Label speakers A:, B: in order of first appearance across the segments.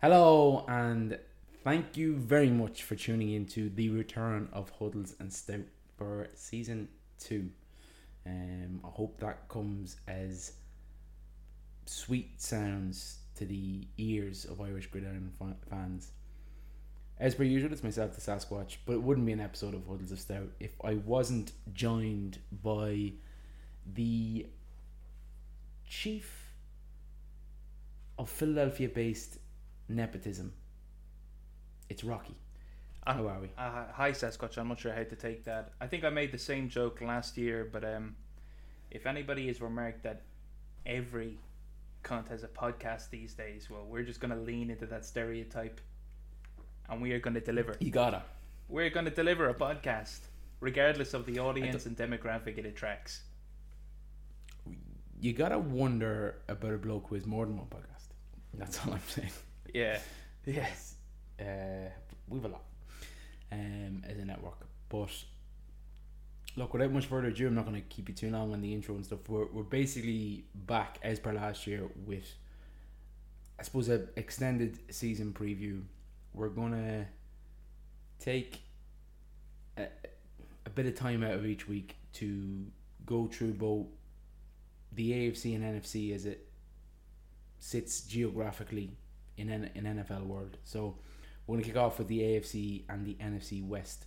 A: Hello, and thank you very much for tuning in to the return of Huddles and Stout for season two. Um, I hope that comes as sweet sounds to the ears of Irish gridiron fans. As per usual, it's myself, the Sasquatch, but it wouldn't be an episode of Huddles of Stout if I wasn't joined by the chief of Philadelphia based nepotism. It's Rocky.
B: Uh,
A: How are we?
B: Uh, hi Sasquatch, I'm not sure how to take that. I think I made the same joke last year, but um, if anybody has remarked that every cunt has a podcast these days, well, we're just going to lean into that stereotype and we are going to deliver.
A: You gotta.
B: We're going to deliver a podcast, regardless of the audience and demographic it attracts.
A: You gotta wonder about a bloke who has more than one podcast. That's all I'm saying.
B: Yeah. Yes.
A: Uh, we've a lot um, as a network. But look, without much further ado, I'm not going to keep you too long on the intro and stuff. We're, we're basically back as per last year with, I suppose, a extended season preview. We're to take a, a bit of time out of each week to go through both the AFC and NFC as it sits geographically in N- in NFL world. So we're to kick off with the AFC and the NFC West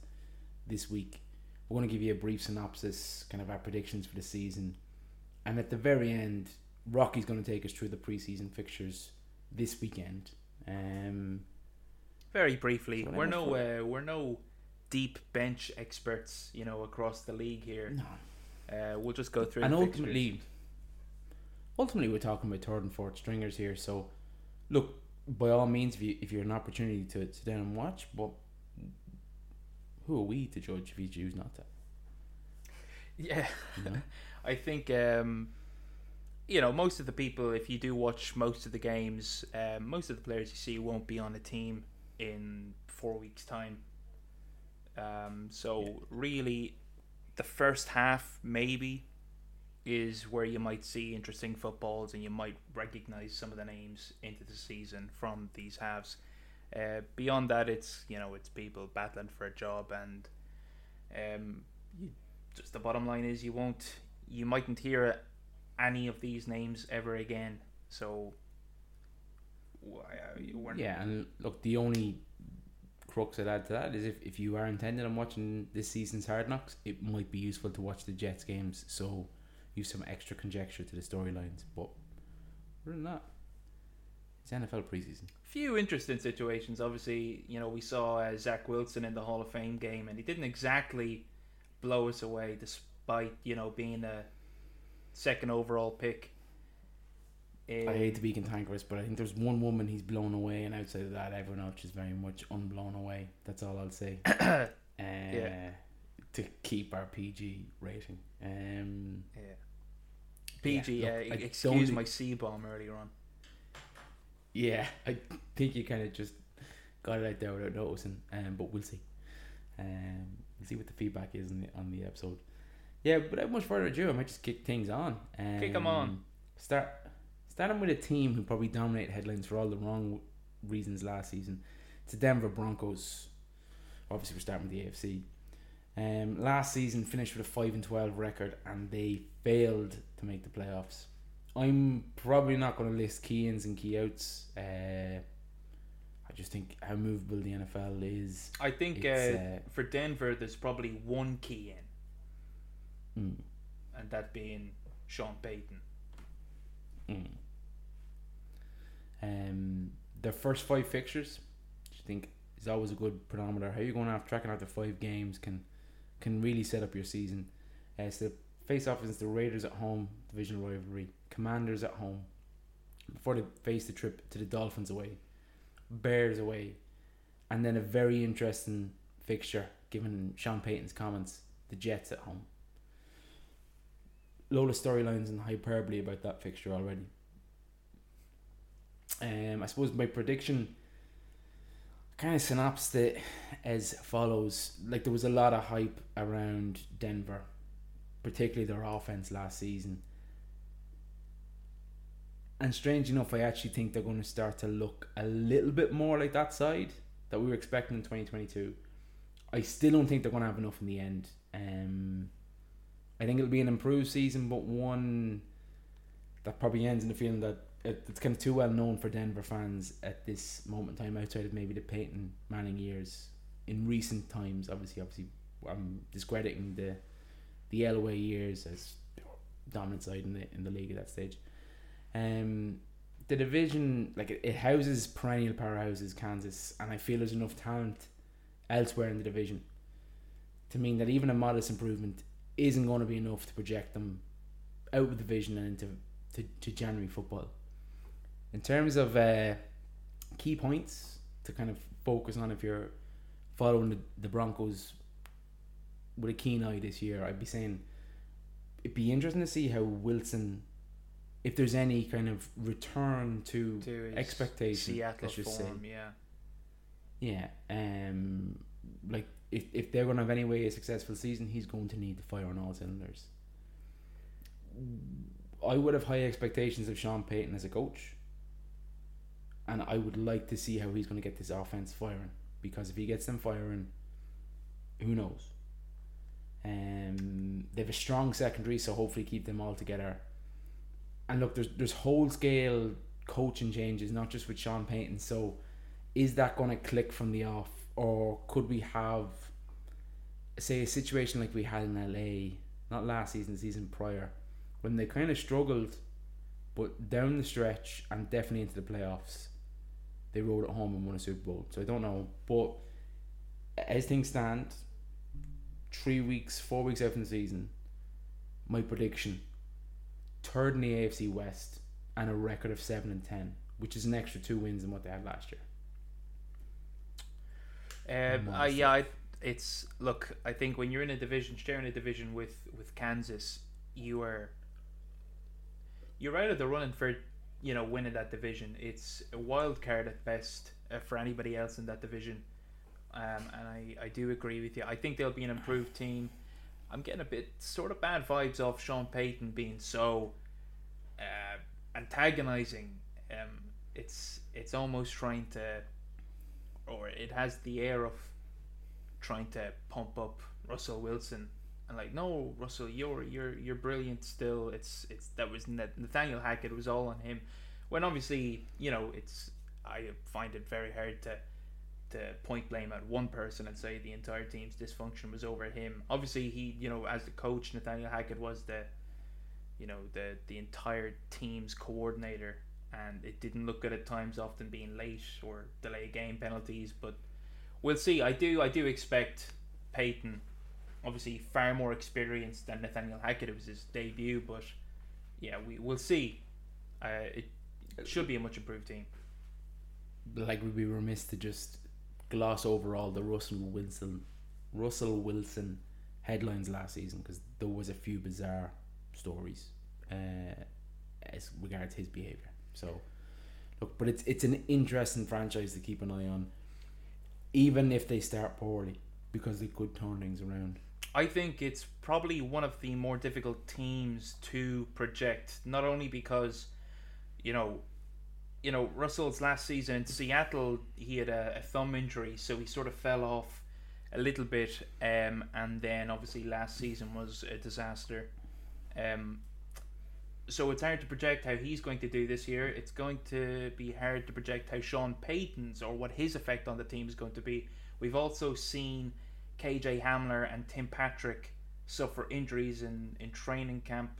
A: this week. We're to give you a brief synopsis, kind of our predictions for the season, and at the very end, Rocky's to take us through the preseason fixtures this weekend. Um,
B: Very briefly, we're no uh, we're no deep bench experts, you know, across the league here.
A: no,
B: Uh, we'll just go through
A: and
B: fixtures.
A: ultimately, ultimately, we're talking about third and fourth stringers here. So, look, by all means, if you if you're an opportunity to sit down and watch, but who are we to judge if you choose not to?
B: Yeah.
A: You know?
B: I think um, you know most of the people, if you do watch most of the games, um, most of the players you see won't be on a team in four weeks' time. Um, so
A: Yeah.
B: really, the first half maybe is where you might see interesting footballs and you might recognize some of the names into the season from these halves. Uh, beyond that, it's you know it's people battling for a job and um, you, just the bottom line is you won't you mightn't hear any of these names ever again. So why are you weren't
A: Yeah, and look, the only crux I'd add to that is if, if you are intended on watching this season's Hard Knocks, it might be useful to watch the Jets games, so use some extra conjecture to the storylines. But other than that, it's NFL preseason.
B: few interesting situations. Obviously, you know we saw uh, Zach Wilson in the Hall of Fame game, and he didn't exactly blow us away, despite you know being a second overall pick.
A: I hate to be cantankerous, but I think there's one woman he's blown away, and outside of that, everyone else is very much unblown away. That's all I'll say. uh,
B: Yeah.
A: To keep our PG rating. Um,
B: Yeah. PG,
A: Yeah, look, I
B: excuse my C bomb earlier on.
A: Yeah, I think you kind of just got it out there without noticing, um, but we'll see. Um, we'll see what the feedback is on the, on the episode. Yeah, but without much further ado, I might just kick things on. Um,
B: them on.
A: Start starting with a team who probably dominated headlines for all the wrong reasons last season. It's the Denver Broncos. Obviously, we're starting with the AFC. Um, last season finished with a five and twelve record, and they failed to make the playoffs. I'm probably not going to list key ins and key outs. Uh, I just think how movable the NFL is.
B: I think uh,
A: uh,
B: for Denver, there's probably one key in,
A: Mm,
B: and that being Sean Payton.
A: mm. Um, their first five fixtures, which I think is always a good pedometer. How you're going after tracking after five games can can really set up your season. Uh, so face off against the Raiders at home, division rivalry. Commanders at home before they face the trip to the Dolphins away, Bears away, and then a very interesting fixture given Sean Payton's comments: the Jets at home. Load of storylines and hyperbole about that fixture already. Um, I suppose my prediction kind of synopsed it as follows. Like there was a lot of hype around Denver, particularly their offense last season. and strange enough, I actually think they're going to start to look a little bit more like that side that we were expecting in 2022. I still don't think they're going to have enough in the end. Um, I think it'll be an improved season, but one that probably ends in the feeling that it's kind of too well known for Denver fans at this moment in time, outside of maybe the Peyton Manning years. In recent times, obviously, obviously, I'm discrediting the the Elway years as dominant side in the in the league at that stage. Um, the division like it, it houses perennial powerhouses, Kansas, and I feel there's enough talent elsewhere in the division to mean that even a modest improvement isn't going to be enough to project them out of the division and into to, to January football. In terms of uh, key points to kind of focus on if you're following the, the Broncos with a keen eye this year, I'd be saying it'd be interesting to see how Wilson, if there's any kind of return to,
B: to
A: expectation,
B: Seattle
A: let's just
B: form,
A: say.
B: yeah.
A: Yeah, um, like if if they're going to have any way a successful season, he's going to need to fire on all cylinders. I would have high expectations of Sean Payton as a coach, and I would like to see how he's going to get this offense firing. Because if he gets them firing, who knows? Um, they have a strong secondary, so hopefully keep them all together. And look, there's there's whole scale coaching changes, not just with Sean Payton. So, is that going to click from the off, or could we have, say, a situation like we had in LA, not last season, season prior, when they kind of struggled, but down the stretch and definitely into the playoffs, they rode at home and won a Super Bowl. So I don't know, but as things stand, three weeks, four weeks out from the season, my prediction: third in the AFC West and a record of seven and ten, which is an extra two wins than what they had last year.
B: Um, uh, yeah, I, it's look. I think when you're in a division, sharing a division with with Kansas, you are you're out of the running for you know winning that division. It's a wild card at best uh, for anybody else in that division. Um, and I, I do agree with you. I think they'll be an improved team. I'm getting a bit sort of bad vibes off Sean Payton being so uh, antagonizing. Um, it's it's almost trying to, or it has the air of trying to pump up Russell Wilson and like no Russell you're you're you're brilliant still. It's it's that was Nathaniel Hackett it was all on him. When obviously you know it's I find it very hard to to point blame at one person and say the entire team's dysfunction was over him. Obviously he you know as the coach Nathaniel Hackett was the you know the the entire team's coordinator. And it didn't look good at times often being late or delay game penalties. But we'll see. I do I do expect Payton obviously far more experienced than Nathaniel Hackett. It was his debut, but yeah, we will see. Uh, it, it should be a much improved team.
A: Like we'd be remiss to just gloss over all the Russell Wilson, Russell Wilson headlines last season because there was a few bizarre stories uh, as regards his behavior. So look, but it's it's an interesting franchise to keep an eye on, even if they start poorly because they could turn things around.
B: I think it's probably one of the more difficult teams to project, not only because, you know, you know Russell's last season in Seattle he had a, a thumb injury, so he sort of fell off a little bit, um, and then obviously last season was a disaster. Um, so it's hard to project how he's going to do this year. It's going to be hard to project how Sean Payton's or what his effect on the team is going to be. We've also seen KJ Hamler and Tim Patrick suffer injuries in, in training camp.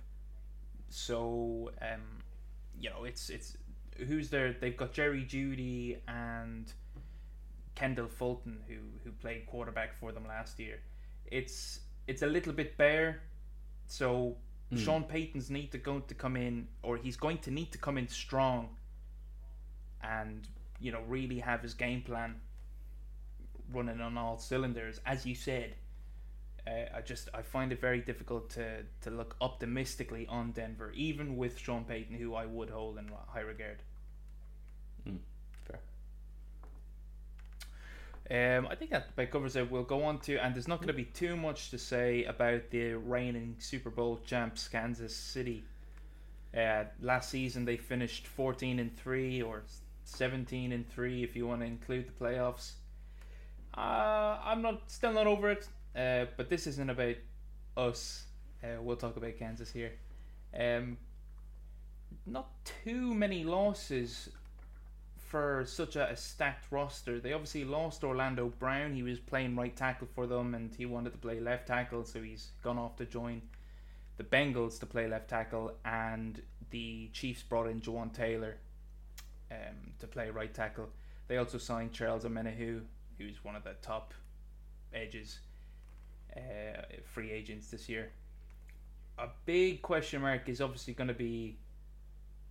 B: So um, you know it's it's who's there? They've got Jerry Jeudy and Kendall Fulton who who played quarterback for them last year. It's it's a little bit bare. So mm. Sean Payton's need to going to come in, or he's going to need to come in strong, and you know really have his game plan running on all cylinders. As you said, uh, I just I find it very difficult to to look optimistically on Denver, even with Sean Payton, who I would hold in high regard.
A: Mm, fair.
B: Um, I think that about covers it. We'll go on to, and there's not going to be too much to say about the reigning Super Bowl champs, Kansas City. Uh, last season they finished 14 and 3 or 17 and 3 if you want to include the playoffs. Uh, I'm not still not over it, uh, but this isn't about us. Uh, we'll talk about Kansas here. Um, not too many losses for such a, a, stacked roster. They obviously lost Orlando Brown. He was playing right tackle for them, and he wanted to play left tackle, so he's gone off to join the Bengals to play left tackle. And the Chiefs brought in Jawaan Taylor um, to play right tackle. They also signed Charles Omenihu, who's one of the top edges, uh, free agents this year. A big question mark is obviously going to be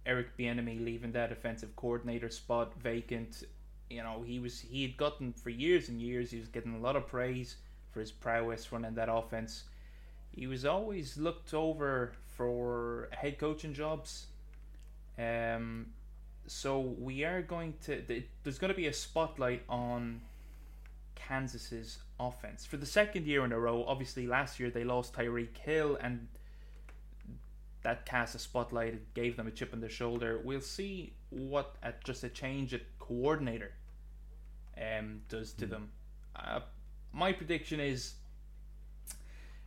B: Eric Bieniemy leaving that offensive coordinator spot vacant. You know, he was he had gotten for years and years. He was getting a lot of praise for his prowess running that offense. He was always looked over for head coaching jobs. Um, so we are going to. There's going to be a spotlight on Kansas's offense for the second year in a row. Obviously, last year they lost Tyreek Hill, and that cast a spotlight. It gave them a chip on their shoulder. We'll see what at just a change at coordinator um, does to mm. them. Uh, my prediction is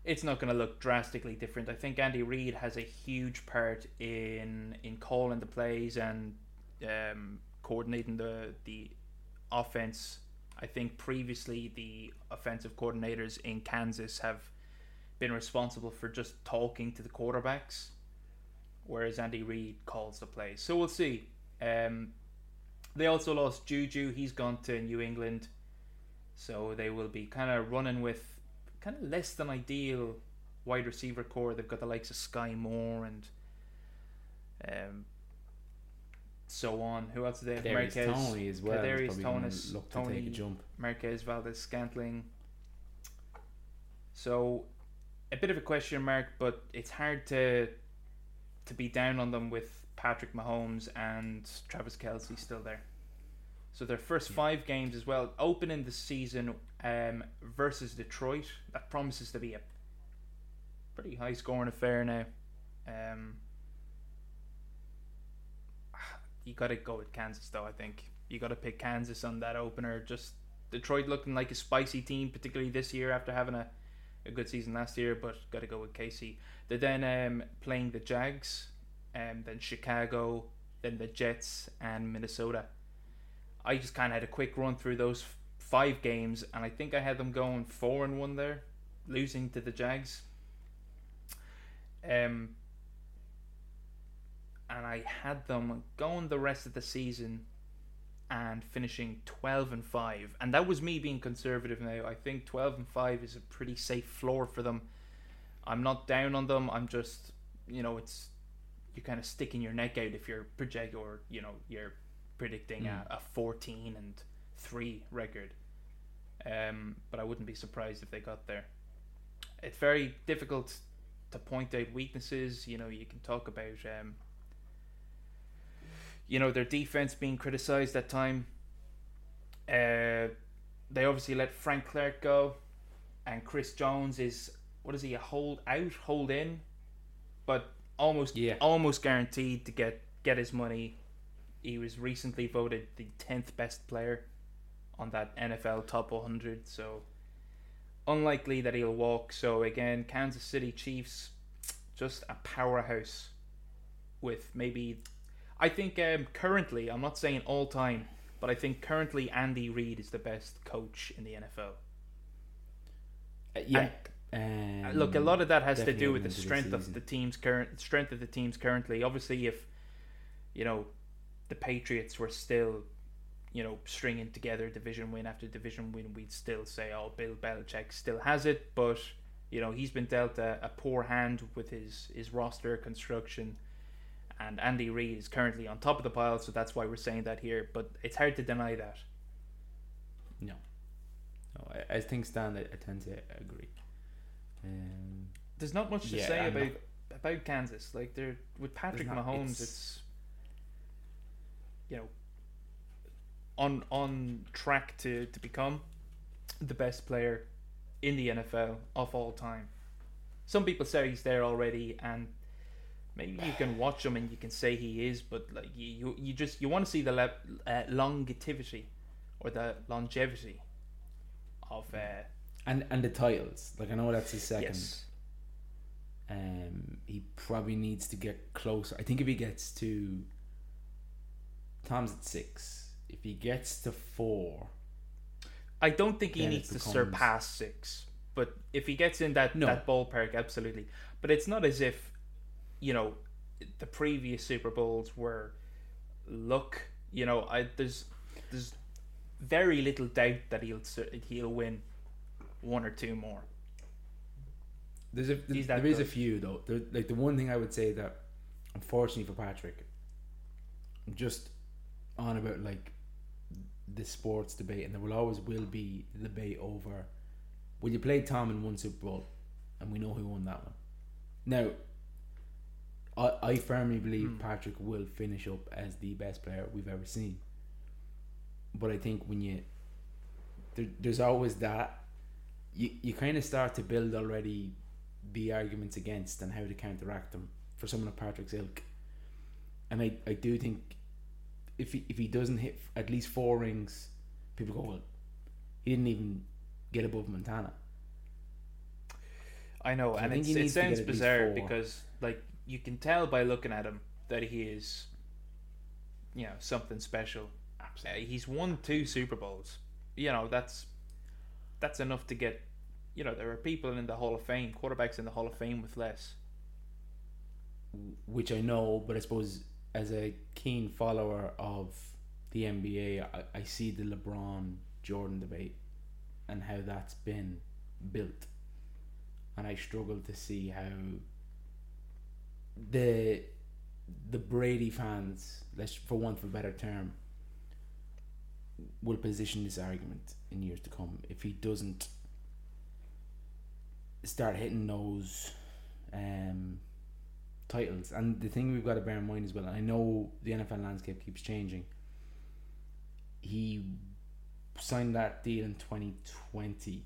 B: it's not going to look drastically different. I think Andy Reid has a huge part in in calling the plays and um, coordinating the the offense. I think previously the offensive coordinators in Kansas have been responsible for just talking to the quarterbacks whereas Andy Reid calls the plays. So we'll see. Um, they also lost Juju. He's gone to New England. So they will be kind of running with kind of less than ideal wide receiver core. They've got the likes of Sky Moore and um, so on. Who else do they have?
A: Marquez, Toney as well.
B: Kadarius Toney, Toney Marquez Valdes Scantling. So a bit of a question mark, but it's hard to to be down on them with Patrick Mahomes and Travis Kelce still there. So their first five games as well, opening the season um, versus Detroit. That promises to be a pretty high scoring affair now. Um, you got to go with Kansas though. I think you got to pick Kansas on that opener. Just Detroit looking like a spicy team, particularly this year after having a a good season last year, but got to go with KC. They're then um, playing the Jags, and um, then Chicago, then the Jets, and Minnesota. I just kind of had a quick run through those five games, and I think I had them going four and one there, losing to the Jags. Um, and I had them going the rest of the season and finishing 12 and 5 and that was me being conservative now. I think 12 and 5 is a pretty safe floor for them. I'm not down on them. I'm just you know it's you're kind of sticking your neck out if you're project or you know you're predicting mm. a, a 14 and 3 record. Um, but i wouldn't be surprised if they got there. It's very difficult to point out weaknesses. You know you can talk about um, you know their defense being criticized that time. Uh, they obviously let Frank Clark go, and Chris Jones is what is he a hold out, hold in, but almost yeah. almost guaranteed to get get his money. He was recently voted the tenth best player on that NFL top 100, so unlikely that he'll walk. So again, Kansas City Chiefs, just a powerhouse with maybe I think um, currently, I'm not saying all time, but I think currently Andy Reid is the best coach in the NFL.
A: Uh, yeah. And,
B: um, look, a lot of that has to do with the strength the of the team's current strength of the teams currently. Obviously, if you know the Patriots were still, you know, stringing together division win after division win, we'd still say, "Oh, Bill Belichick still has it," but you know he's been dealt a, a poor hand with his his roster construction and Andy Reid is currently on top of the pile, so that's why we're saying that here. But it's hard to deny that.
A: No, no, I, I think Stan, I, I tend to agree. Um,
B: There's not much to yeah, say I'm about not, about Kansas. Like they're with Patrick not, Mahomes, it's, it's you know on on track to to become the best player in the NFL of all time. Some people say he's there already, and maybe you can watch him and you can say he is, but like you, you, just you want to see the le- uh, longevity or the longevity of uh,
A: and and the titles. Like I know that's his second.
B: yes,
A: Um, he probably needs to get closer. I think if he gets to Tom's at six. If he gets to four,
B: I don't think he needs to surpass six, but if he gets in that
A: No.
B: that ballpark, absolutely. But it's not as if you know the previous Super Bowls were luck. You know, I there's there's very little doubt that he'll he'll win one or two more.
A: there's a there
B: that
A: is a few though. There, like the one thing I would say that, unfortunately for Patrick, just on about like the sports debate, and there will always will be the debate over will you play Tom in one Super Bowl, and we know who won that one. Now, I I firmly believe
B: Hmm.
A: Patrick will finish up as the best player we've ever seen. But I think when you there, there's always that you you kind of start to build already the arguments against and how to counteract them for someone of Patrick's ilk. And I, I do think if he if he doesn't hit at least four rings, people go well. He didn't even get above Montana.
B: I know,
A: I
B: and it
A: needs to get
B: sounds bizarre because like you can tell by looking at him that he is, you know, something special. Uh, he's won two Super Bowls. You know, that's that's enough to get. You know, there are people in the Hall of Fame, quarterbacks in the Hall of Fame with less.
A: which I know, but I suppose as a keen follower of the NBA, I, I see the LeBron Jordan debate and how that's been built, and I struggle to see how the the Brady fans, let's for want of a better term, will position this argument in years to come if he doesn't start hitting those um, titles. And the thing we've got to bear in mind as well, and I know the NFL landscape keeps changing. He signed that deal in twenty twenty.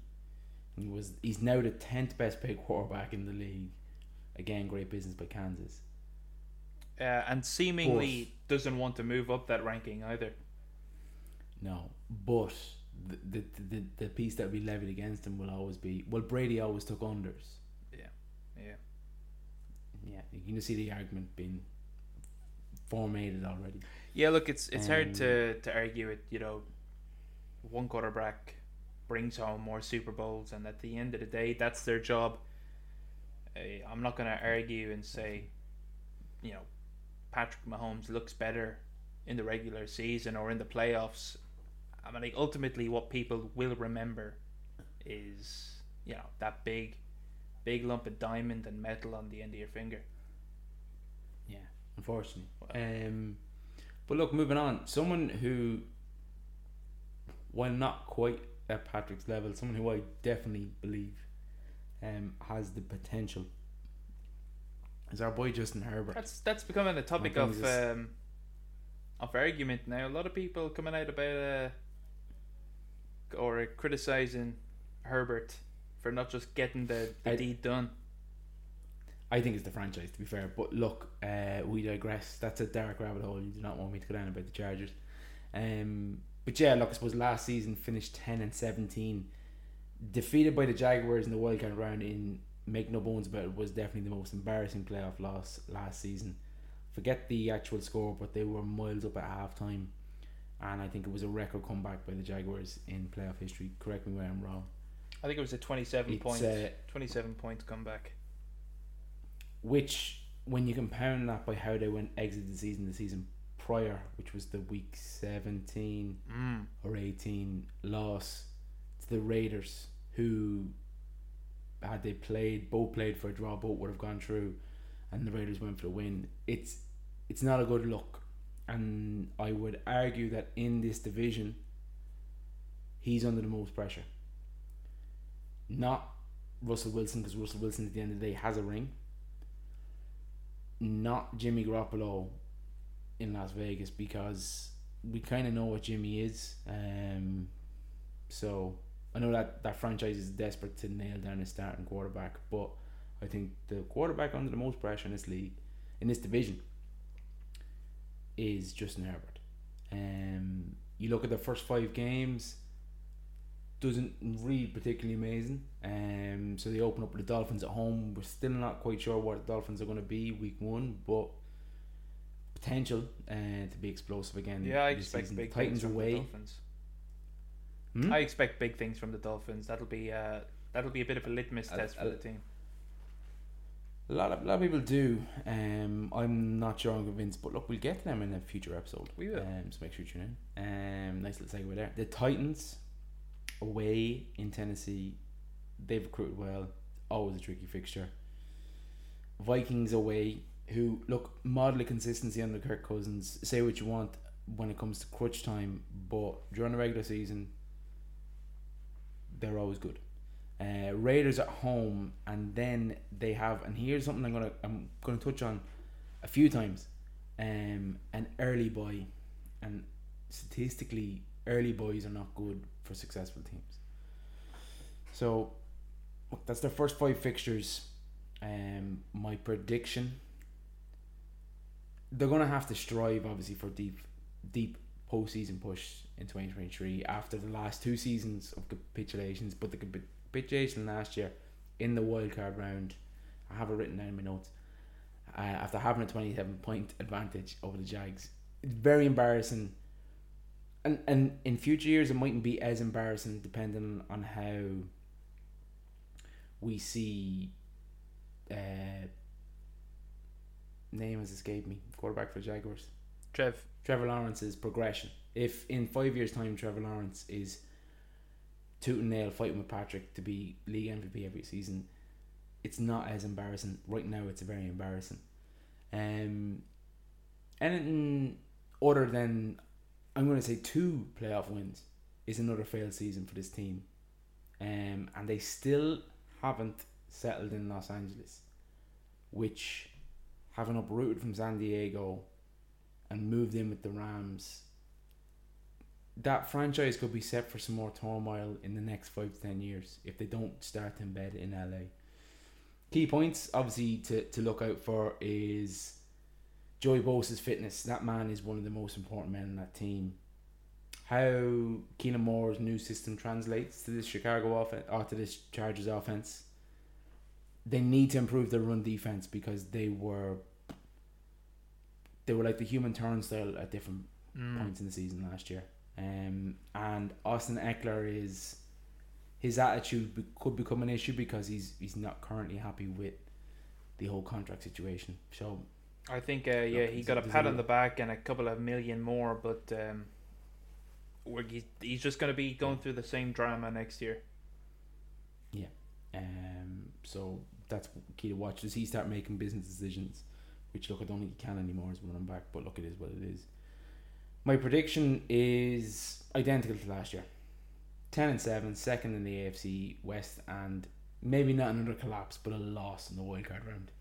A: He was he's now the tenth best paid quarterback in the league. Again, great business by Kansas.
B: Uh, and seemingly doesn't want to move up that ranking either.
A: No, but the the, the the piece that be levied against him will always be well. Brady always took unders.
B: Yeah.
A: Yeah, Yeah, you can see the argument being formatted already.
B: Yeah, look, it's it's hard
A: Um,
B: to, to argue it. You know, one quarterback brings home more Super Bowls, and at the end of the day, that's their job. I'm not going to argue and say, you know, Patrick Mahomes looks better in the regular season or in the playoffs. I mean, like, ultimately, what people will remember is you know that big, big lump of diamond and metal on the end of your finger.
A: Yeah, unfortunately. Um, but look, moving on. Someone who, while not quite at Patrick's level, someone who I definitely believe um, has the potential is our boy Justin Herbert.
B: That's that's becoming a topic of um, of argument now. A lot of people coming out about uh, or criticizing Herbert for not just getting the, the
A: I-
B: deed done.
A: I think it's the franchise, to be fair. But look, uh, we digress. That's a dark rabbit hole. You do not want me to go down about the Chargers. Um, but yeah, look, I suppose last season finished ten and seventeen, defeated by the Jaguars in the wild card round. In make no bones about it, was definitely the most embarrassing playoff loss last season. Forget the actual score, but they were miles up at halftime, and I think it was a record comeback by the Jaguars in playoff history. Correct me where I'm wrong.
B: I think it was a twenty-seven
A: It's,
B: point
A: uh,
B: twenty-seven point comeback.
A: which when you compound that by how they went exit the season the season prior, which was the week seventeen
B: Mm.
A: or eighteen loss to the Raiders, who had they played both played for a draw, both would have gone through, and the Raiders went for the win. It's it's not a good look, and I would argue that in this division, he's under the most pressure. Not Russell Wilson, because Russell Wilson at the end of the day has a ring. Not Jimmy Garoppolo in Las Vegas because we kind of know what Jimmy is. Um, so I know that that franchise is desperate to nail down a starting quarterback, but I think the quarterback under the most pressure in this league in this division is Justin Herbert. Um, you look at the first five games, doesn't read particularly amazing. Um, so they open up with the Dolphins at home. We're still not quite sure what the Dolphins are going to be week one, but potential uh, to be explosive again.
B: Yeah, I expect
A: season.
B: big
A: Titans away.
B: the Dolphins.
A: Hmm?
B: I expect big things from the Dolphins. That'll be uh, that'll be a bit of a litmus
A: I'll-
B: test for
A: I'll-
B: the team.
A: A lot of a lot of people do. Um, I'm not sure I'm convinced, but look, we'll get to them in a future episode.
B: We will.
A: Um, so make sure you tune in. Um, nice little segue there. The Titans away in Tennessee, they've recruited well. Always a tricky fixture. Vikings away, who look model of consistency under Kirk Cousins. Say what you want when it comes to crutch time, but during the regular season, they're always good. Uh, Raiders at home, and then they have, and here's something I'm gonna I'm gonna touch on a few times. Um, an early bye, and statistically, early byes are not good for successful teams. So, that's their first five fixtures. Um, my prediction. They're gonna have to strive, obviously, for deep, deep postseason push in 2023 after the last two seasons of capitulations, but the capitulation last year in the wildcard round, I have it written down in my notes. Uh, after having a 27 point advantage over the Jags, it's very embarrassing. And and in future years, it mightn't be as embarrassing depending on how we see. Uh, name has escaped me. Quarterback for Jaguars.
B: Trev,
A: Trevor Lawrence's progression. If in five years' time Trevor Lawrence is tooth and nail fighting with Patrick to be league MVP every season, it's not as embarrassing. Right now, it's very embarrassing. Um, anything other than I'm going to say two playoff wins is another failed season for this team, um, and they still haven't settled in Los Angeles, which having uprooted from San Diego and moved in with the Rams, that franchise could be set for some more turmoil in the next five to ten years if they don't start to embed in LA. Key points, obviously, to, to look out for is Joey Bosa's fitness. That man is one of the most important men in that team. How Kellen Moore's new system translates to this Chicago offense or to this Chargers offense. They need to improve their run defense because they were they were like the human turnstile at different
B: Mm.
A: points in the season last year. Um, and Austin Ekeler is his attitude be- could become an issue because he's he's not currently happy with the whole contract situation. So
B: I think, uh, yeah, he got a pat on the back and a couple of million more, but um, we're, he's, he's just going to be going through the same drama next year. Yeah.
A: Um, so that's key to watch. Does he start making business decisions? Which look, I don't think he can anymore as when I'm back. But look, it is what it is. My prediction is identical to last year. Ten and seven, second in the AFC West, and maybe not another collapse, but a loss in the wildcard round.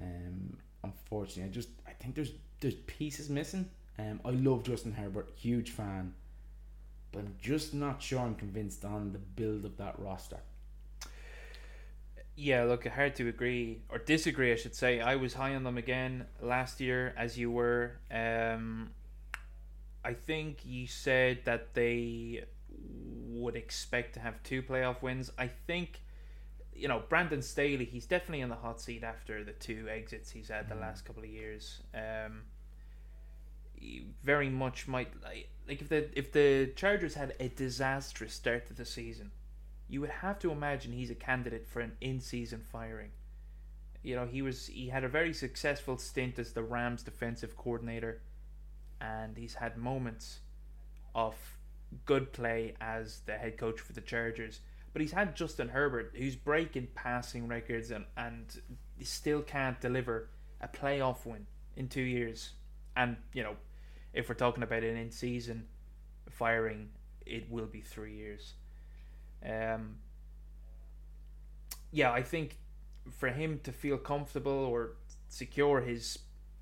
A: Um, unfortunately, I just I think there's there's pieces missing. Um, I love Justin Herbert, huge fan, but I'm just not sure I'm convinced on the build of that roster.
B: Yeah, look, I hard to agree or disagree, I should say. I was high on them again last year, as you were. Um, I think you said that they would expect to have two playoff wins. I think, you know, Brandon Staley, he's definitely in the hot seat after the two exits he's had the
A: Mm.
B: last couple of years. Um, he very much might like like if the if the Chargers had a disastrous start to the season, you would have to imagine he's a candidate for an in-season firing. You know, he was he had a very successful stint as the Rams defensive coordinator and he's had moments of good play as the head coach for the Chargers. But he's had Justin Herbert who's breaking passing records and and still can't deliver a playoff win in 2 years. And, you know, if we're talking about an in-season firing, it will be 3 years. Um, yeah, I think for him to feel comfortable or secure his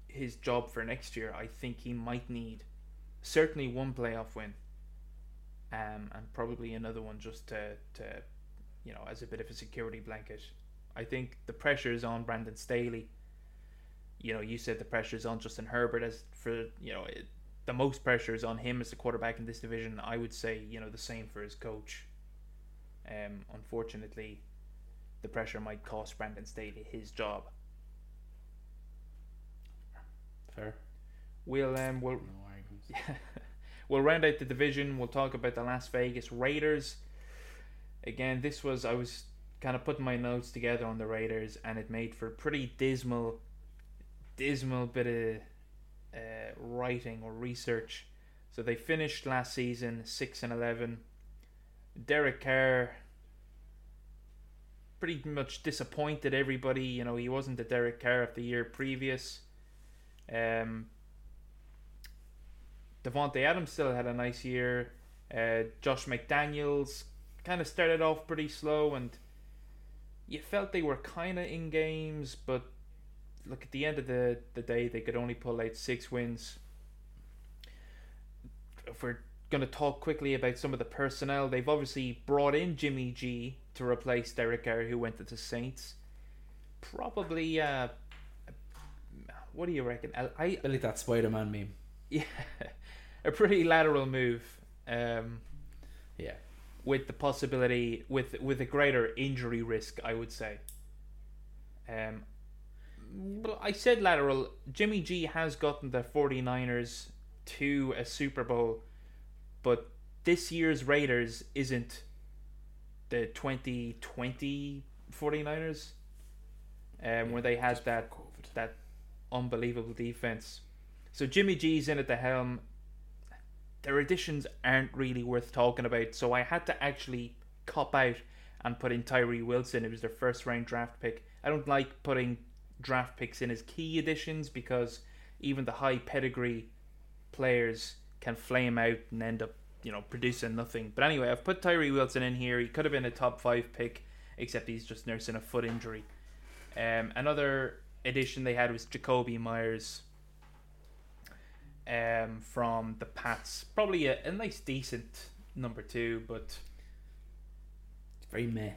B: his job for next year, I think he might need certainly one playoff win, um, and probably another one just to to you know as a bit of a security blanket. I think the pressure is on Brandon Staley, you know, you said the pressure is on Justin Herbert as for you know it, the most pressure is on him as the quarterback in this division. I would say you know the same for his coach. Um, unfortunately, the pressure might cost Brandon Staley his job.
A: Fair.
B: We'll um we'll
A: No.
B: Yeah. we'll round out the division. We'll talk about the Las Vegas Raiders. Again, this was I was kind of putting my notes together on the Raiders, and it made for a pretty dismal, dismal bit of uh, writing or research. So they finished last season six and eleven. Derek Carr pretty much disappointed everybody. You know, he wasn't the Derek Carr of the year previous. Um, Davante Adams still had a nice year. Uh, Josh McDaniels kind of started off pretty slow, and you felt they were kind of in games, but look at the end of the, the day, they could only pull out six wins. We're going to talk quickly about some of the personnel, they've obviously brought in Jimmy G to replace Derek Carr, who went to the Saints. Probably, uh, what do you reckon? I, I
A: I like that Spider Man meme.
B: yeah, a pretty lateral move. Um,
A: Yeah.
B: with the possibility with with a greater injury risk, I would say. Um, but I said lateral. Jimmy G has gotten the 49ers to a Super Bowl, but this year's Raiders isn't the 2020 49ers um, where they had that
A: COVID.
B: that unbelievable defense. So Jimmy G's in at the helm. Their additions aren't really worth talking about, so I had to actually cop out and put in Tyree Wilson. It was their first round draft pick. I don't like putting draft picks in as key additions because even the high pedigree players can flame out and end up, you know, producing nothing. But anyway, I've put Tyree Wilson in here. He could have been a top five pick, except he's just nursing a foot injury. Um, another addition they had was Jakobi Meyers um, from the Pats. Probably a, a nice, decent number two, but
A: It's very meh.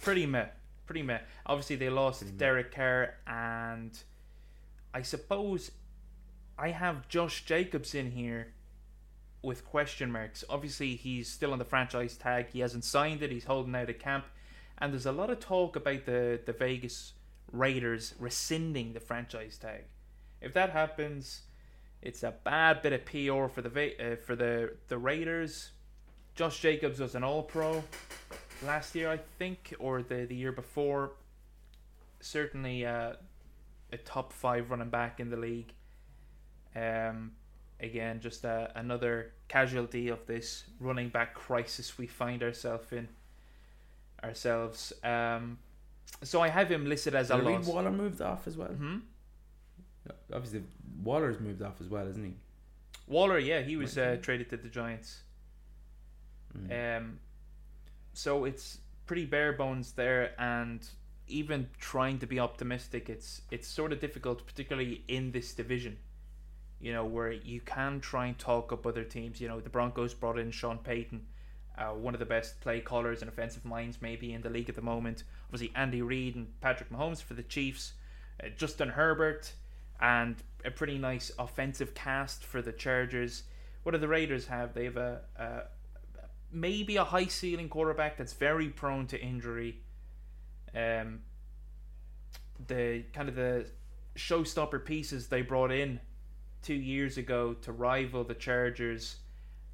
B: pretty meh. Pretty meh. Obviously, they lost
A: Pretty meh.
B: Derek Carr, and I suppose I have Josh Jacobs in here with question marks. Obviously, he's still on the franchise tag. He hasn't signed it. He's holding out at camp, and there's a lot of talk about the the Vegas Raiders rescinding the franchise tag. If that happens, it's a bad bit of PR for the uh, for the the Raiders. Josh Jacobs was an All Pro last year, I think, or the the year before. Certainly, uh, a top five running back in the league. Um, again, just uh, another casualty of this running back crisis we find ourselves in. Ourselves. Um, so I have him listed as a
A: Did I read
B: loss.
A: Waller moved off as well.
B: hmm
A: Obviously, Waller's moved off as well, isn't he?
B: Waller, yeah, he was uh, traded to the Giants.
A: Mm.
B: Um, so it's pretty bare bones there, and even trying to be optimistic, it's it's sort of difficult, particularly in this division. You know, where you can try and talk up other teams. You know, the Broncos brought in Sean Payton, uh, one of the best play callers and offensive minds maybe in the league at the moment. Obviously, Andy Reid and Patrick Mahomes for the Chiefs, uh, Justin Herbert, and a pretty nice offensive cast for the Chargers. What do the Raiders have? They have a, a maybe a high ceiling quarterback that's very prone to injury. Um, the kind of the showstopper pieces they brought in two years ago to rival the Chargers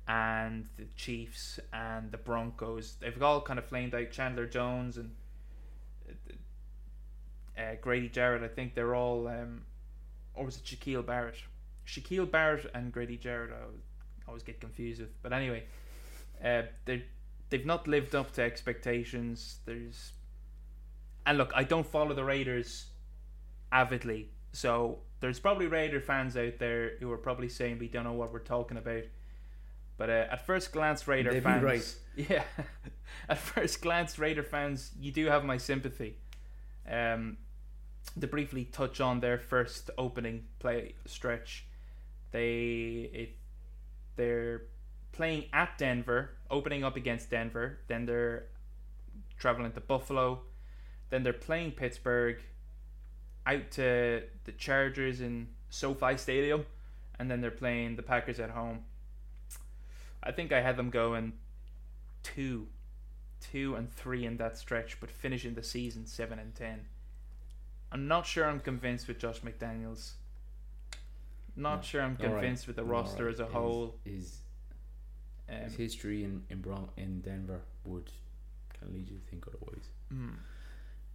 B: and the Chiefs and the Broncos. They've all kind of flamed out Chandler Jones and uh, Grady Jarrett. I think they're all, um, or was it Shaquille Barrett? Shaquille Barrett and Grady Jarrett. I always, always get confused with. But anyway, uh, they they've not lived up to expectations. There's and look, I don't follow the Raiders avidly, so there's probably Raider fans out there who are probably saying we don't know what we're talking about. But uh, at first glance, Raider
A: They'd
B: fans,
A: right.
B: yeah, at first glance, Raider fans, you do have my sympathy. Um, to briefly touch on their first opening play stretch, they it they're playing at Denver, opening up against Denver. Then they're traveling to Buffalo. Then they're playing Pittsburgh out to the Chargers in SoFi Stadium, and then they're playing the Packers at home. I think I had them going two, two and three in that stretch, but finishing the season seven and ten. I'm not sure I'm convinced with Josh McDaniels. Not
A: No.
B: sure I'm
A: All right.
B: convinced with the roster
A: right.
B: as a
A: His-
B: whole.
A: His,
B: Um,
A: his history in in, Bron- in Denver would kind of lead you to think otherwise.
B: mm.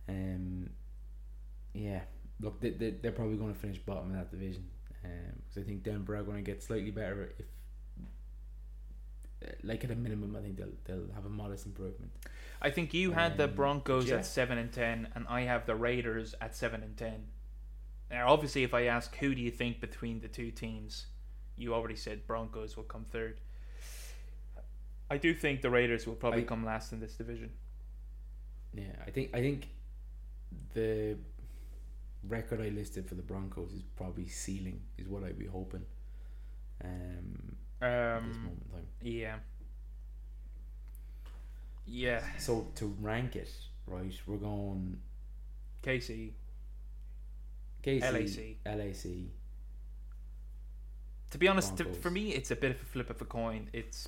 A: Um, yeah, look, they, they they're probably going to finish bottom in that division. Because I think Denver are going to get slightly better if, uh, like at a minimum, I think they'll they'll have a modest improvement.
B: I think you had the
A: Um,
B: Broncos
A: yeah.
B: at seven and ten, and I have the Raiders at seven and ten. Now, obviously, if I ask who do you think between the two teams, you already said Broncos will come third. I do think the Raiders will probably
A: I-
B: come last in this division.
A: Yeah, I think I think the record I listed for the Broncos is probably ceiling, is what I'd be hoping. Um, at this
B: Um,
A: moment in time.
B: yeah, yeah.
A: So to rank it, right, we're going
B: KC.
A: KC,
B: LAC.
A: LAC.
B: To be honest, to, for me, it's a bit of a flip of a coin. It's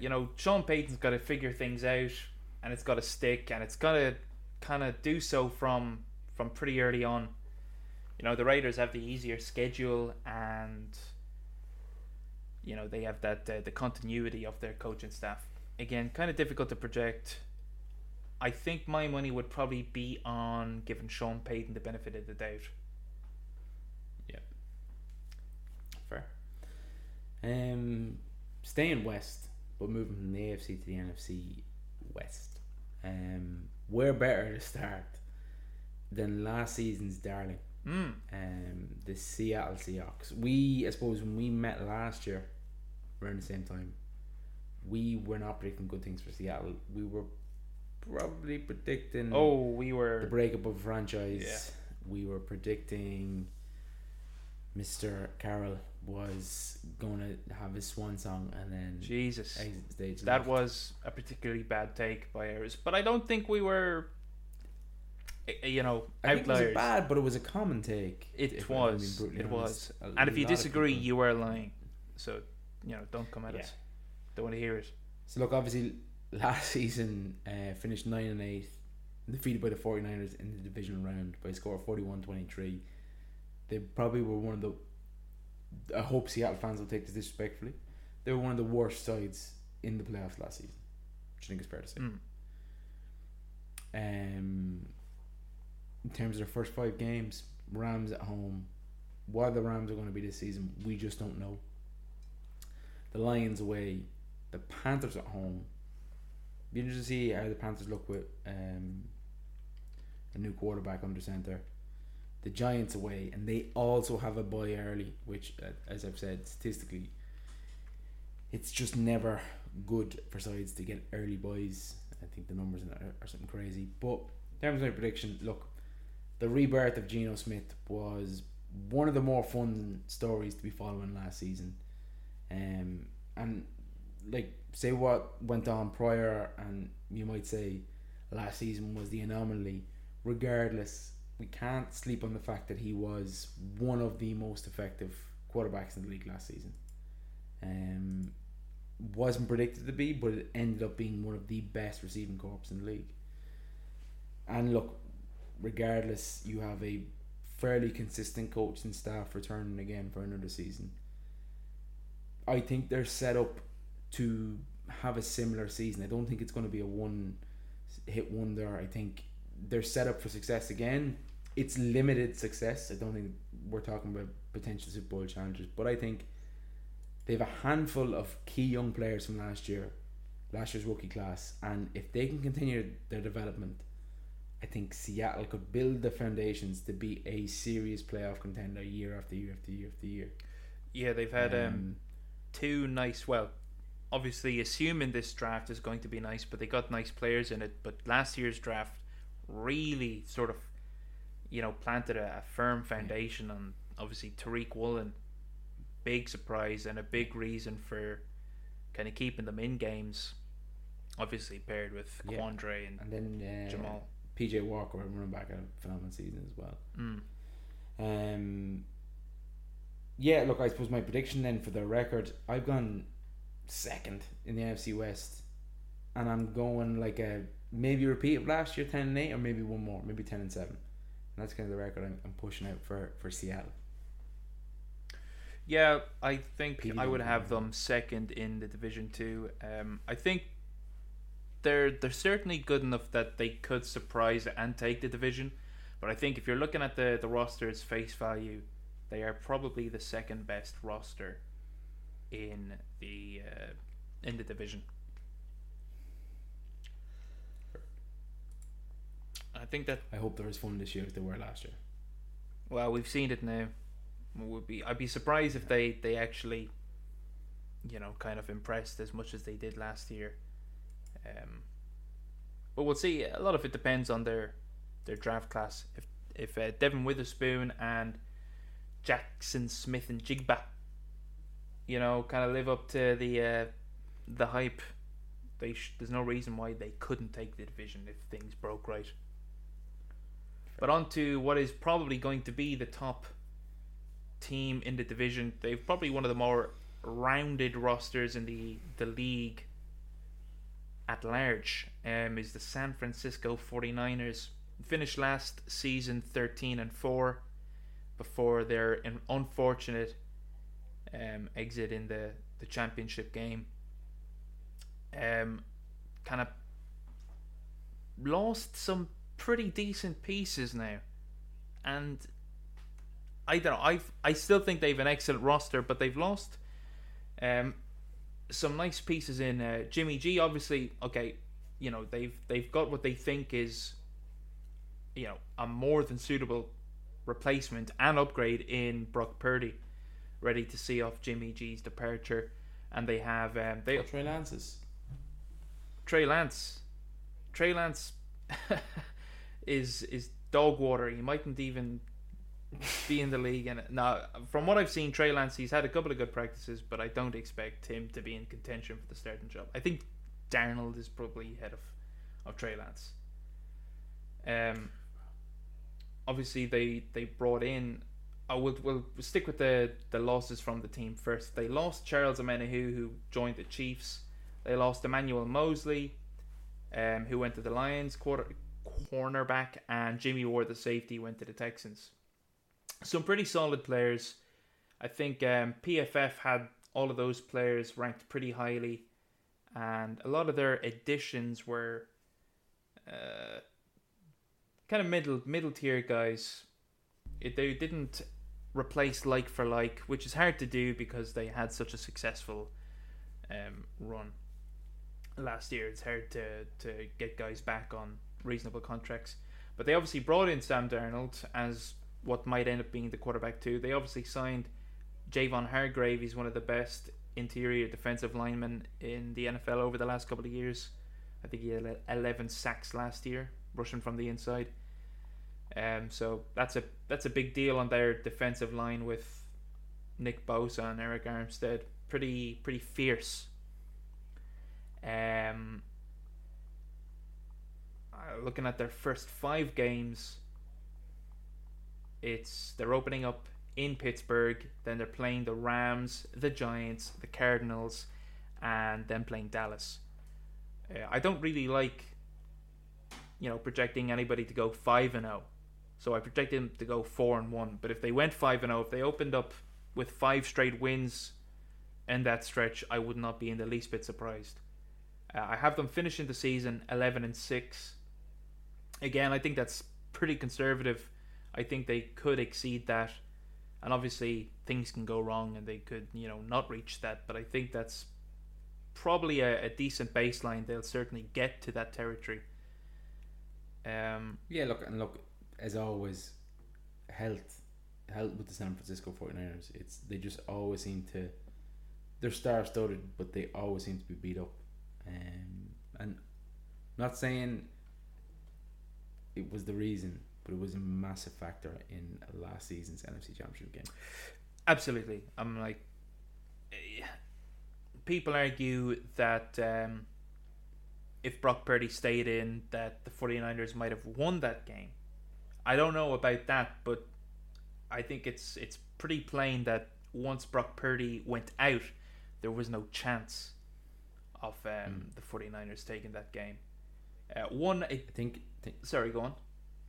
B: you know, Sean Payton's got to figure things out, and it's got to stick, and it's got to kind of do so from from pretty early on. You know, the Raiders have the easier schedule, and you know they have that uh, the continuity of their coaching staff. Again, kind of difficult to project. I think my money would probably be on giving Sean Payton the benefit of the doubt.
A: Yeah. Fair. Um, staying west, but moving from the AFC to the NFC West. Um, where better to start than last season's darling,
B: Mm.
A: um, the Seattle Seahawks. We, I suppose, when we met last year, around the same time, we were not predicting good things for Seattle. We were probably predicting
B: Oh, we were
A: the
B: were.
A: breakup of franchise.
B: Yeah.
A: We were predicting Mr. Carroll was going to have his swan song and then
B: Jesus.
A: stage.
B: That
A: left.
B: was a particularly bad take by ours, but I don't think we were, eh, you know,
A: I think it was bad, but it was a common take.
B: It was. It
A: honest.
B: was.
A: A
B: and if you disagree, you are lying. So, you know, don't come at
A: Yeah.
B: us. Don't want to hear it.
A: So look, obviously, last season uh, finished nine and eight, defeated by the 49ers in the divisional round by a score of 41-23. They probably were one of the. I hope Seattle fans will take this disrespectfully. They were one of the worst sides in the playoffs last season, which I think is fair to say.
B: Mm.
A: Um, in terms of their first five games, Rams at home. What the Rams are going to be this season, we just don't know. The Lions away, the Panthers at home. Be interested to see how the Panthers look with um, a new quarterback under center. The Giants away, and they also have a bye early, which, uh, as I've said, statistically, it's just never good for sides to get early byes. I think the numbers are, are something crazy. But in terms of my prediction, look, the rebirth of Geno Smith was one of the more fun stories to be following last season. Um, and like say what went on prior, and you might say last season was the anomaly. Regardless, we can't sleep on the fact that he was one of the most effective quarterbacks in the league last season. Um, wasn't predicted to be, but it ended up being one of the best receiving corps in the league. And look, regardless, you have a fairly consistent coach and staff returning again for another season. I think they're set up to have a similar season. I don't think it's going to be a one hit wonder. I think they're set up for success again. It's limited success. I don't think we're talking about potential Super Bowl challenges, but I think they have a handful of key young players from last year, last year's rookie class, and if they can continue their development, I think Seattle could build the foundations to be a serious playoff contender year after year after year after year.
B: Yeah, they've had um, two nice. Well, obviously, assuming this draft is going to be nice, but they got nice players in it. But last year's draft really sort of, you know, planted a, a firm foundation on obviously Tariq Woolen, big surprise and a big reason for kind of keeping them in games. Obviously paired with
A: Yeah.
B: Quandre and,
A: and then uh,
B: Jamal.
A: PJ Walker running back had a phenomenal season as well.
B: Mm.
A: Um, yeah, look, I suppose my prediction then for the record, I've gone second in the NFC West, and I'm going like a maybe repeat of last year, ten and eight, or maybe one more, maybe ten and seven. That's kind of the record I'm, I'm pushing out for for Seattle.
B: Yeah, I think I would have
A: have
B: them second in the division two. Um, I think they're they're certainly good enough that they could surprise and take the division. But I think if you're looking at the the roster's face value, they are probably the second best roster in the uh, in the division. I think that
A: I hope they're as fun this year as they were last year.
B: well, we've seen it now. Would be I'd be surprised if they they actually, you know, kind of impressed as much as they did last year. Um, but we'll see. A lot of it depends on their their draft class. If if uh, Devon Witherspoon and Jaxon Smith and Jigba, you know, kind of live up to the uh, the hype, they sh- there's no reason why they couldn't take the division if things broke right. But on to what is probably going to be the top team in the division. They've probably one of the more rounded rosters in the, the league at large. Um, is the San Francisco 49ers. Finished last season 13 and 4 before their un- unfortunate um, exit in the, the championship game. Um, kind of lost some pretty decent pieces now, and I don't know. I I still think they've an excellent roster, but they've lost um some nice pieces in uh, Jimmy G. Obviously, okay, you know they've they've got what they think is you know a more than suitable replacement and upgrade in Brock Purdy, ready to see off Jimmy G's departure, and they have um, they
A: Trey Lance's.
B: Trey Lance. Trey Lance is is dog water. He mightn't even be in the league. And now, from what I've seen, Trey Lance, he's had a couple of good practices, but I don't expect him to be in contention for the starting job. I think Darnold is probably ahead of of Trey Lance. Um, obviously they they brought in. I will will stick with the the losses from the team first. They lost Charles Omenihu, who joined the Chiefs. They lost Emmanuel Moseley, um, who went to the Lions, quarter cornerback, and Jimmy Ward, the safety, went to the Texans. Some pretty solid players. I think um, PFF had all of those players ranked pretty highly, and a lot of their additions were uh, kind of middle middle tier guys. It, they didn't replace like for like, which is hard to do because they had such a successful um, run last year. It's hard to to get guys back on reasonable contracts, but they obviously brought in Sam Darnold as what might end up being the quarterback too. They obviously signed Javon Hargrave. He's one of the best interior defensive linemen in the NFL over the last couple of years. I think he had 11 sacks last year, rushing from the inside. Um, so that's a that's a big deal on their defensive line with Nick Bosa and Arik Armstead. Pretty pretty fierce. Um, looking at their first five games, it's they're opening up in Pittsburgh, then they're playing the Rams, the Giants, the Cardinals, and then playing Dallas. Uh, I don't really like, you know, projecting anybody to go five and zero. So I projected them to go four and one. But if they went five and zero, if they opened up with five straight wins in that stretch, I would not be in the least bit surprised. Uh, I have them finishing the season eleven and six. Again, I think that's pretty conservative. I think they could exceed that, and obviously things can go wrong, and they could, you know, not reach that. But I think that's probably a, a decent baseline. They'll certainly get to that territory. Um,
A: Yeah, look and look as always, health, health with the San Francisco 49ers. It's they just always seem to, they're star studded, but they always seem to be beat up. Um, and not saying it was the reason, but it was a massive factor in last season's NFC Championship game.
B: Absolutely. I'm like, eh, people argue that um, if Brock Purdy stayed in, that the 49ers might have won that game. I don't know about that, but I think it's it's pretty plain that once Brock Purdy went out, there was no chance of um, the 49ers taking that game. Uh, one,
A: I think, think
B: sorry, go on.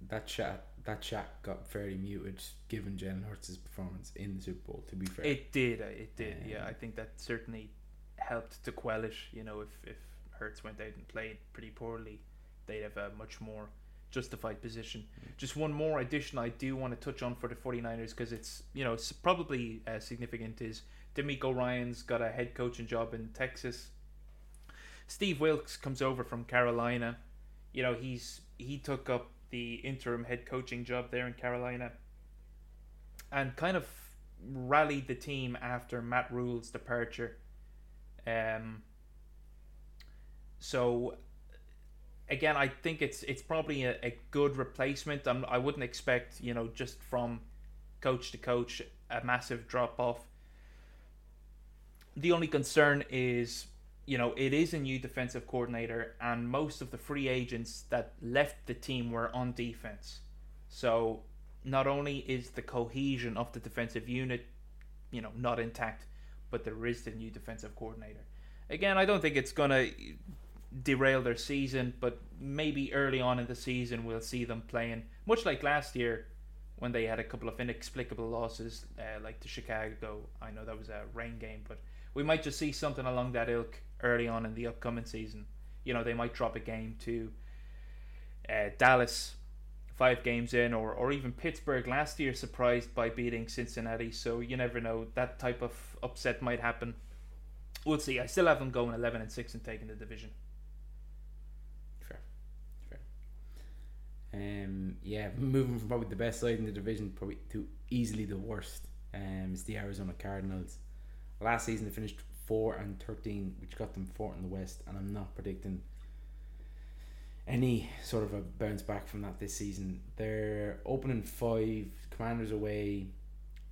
A: that chat that chat got fairly muted given Jalen Hurts' performance in the Super Bowl. To be fair,
B: It did. uh, It did. yeah,
A: Um,
B: I think that certainly helped to quell it. You know, if if Hurts went out and played pretty poorly, they'd have a much more justified position. Just one more addition I do want to touch on for the 49ers because it's you know it's probably uh, significant is DeMeco Ryans got a head coaching job in Texas. Steve Wilks comes over from Carolina. You know he's he took up the interim head coaching job there in Carolina and kind of rallied the team after Matt Rhule's departure. Um, so again, I think it's it's probably a, a good replacement. I'm, I wouldn't expect you know just from coach to coach a massive drop off. The only concern is you know it is a new defensive coordinator, and most of the free agents that left the team were on defense. So not only is the cohesion of the defensive unit, you know, not intact, but there is the new defensive coordinator. Again, I don't think it's gonna derail their season, but maybe early on in the season we'll see them playing much like last year when they had a couple of inexplicable losses, uh, like to Chicago. I know that was a rain game, but we might just see something along that ilk early on in the upcoming season. You know, they might drop a game to uh, Dallas five games in, or, or even Pittsburgh last year surprised by beating Cincinnati. So you never know. That type of upset might happen. We'll see. I still have them going 11 and 6 and taking the division.
A: Fair, fair. Um, yeah, moving from probably the best side in the division, probably to easily the worst. Um, it's the Arizona Cardinals. Last season they finished four and thirteen, which got them fourth in the West, and I'm not predicting any sort of a bounce back from that this season. They're opening five, Commanders away,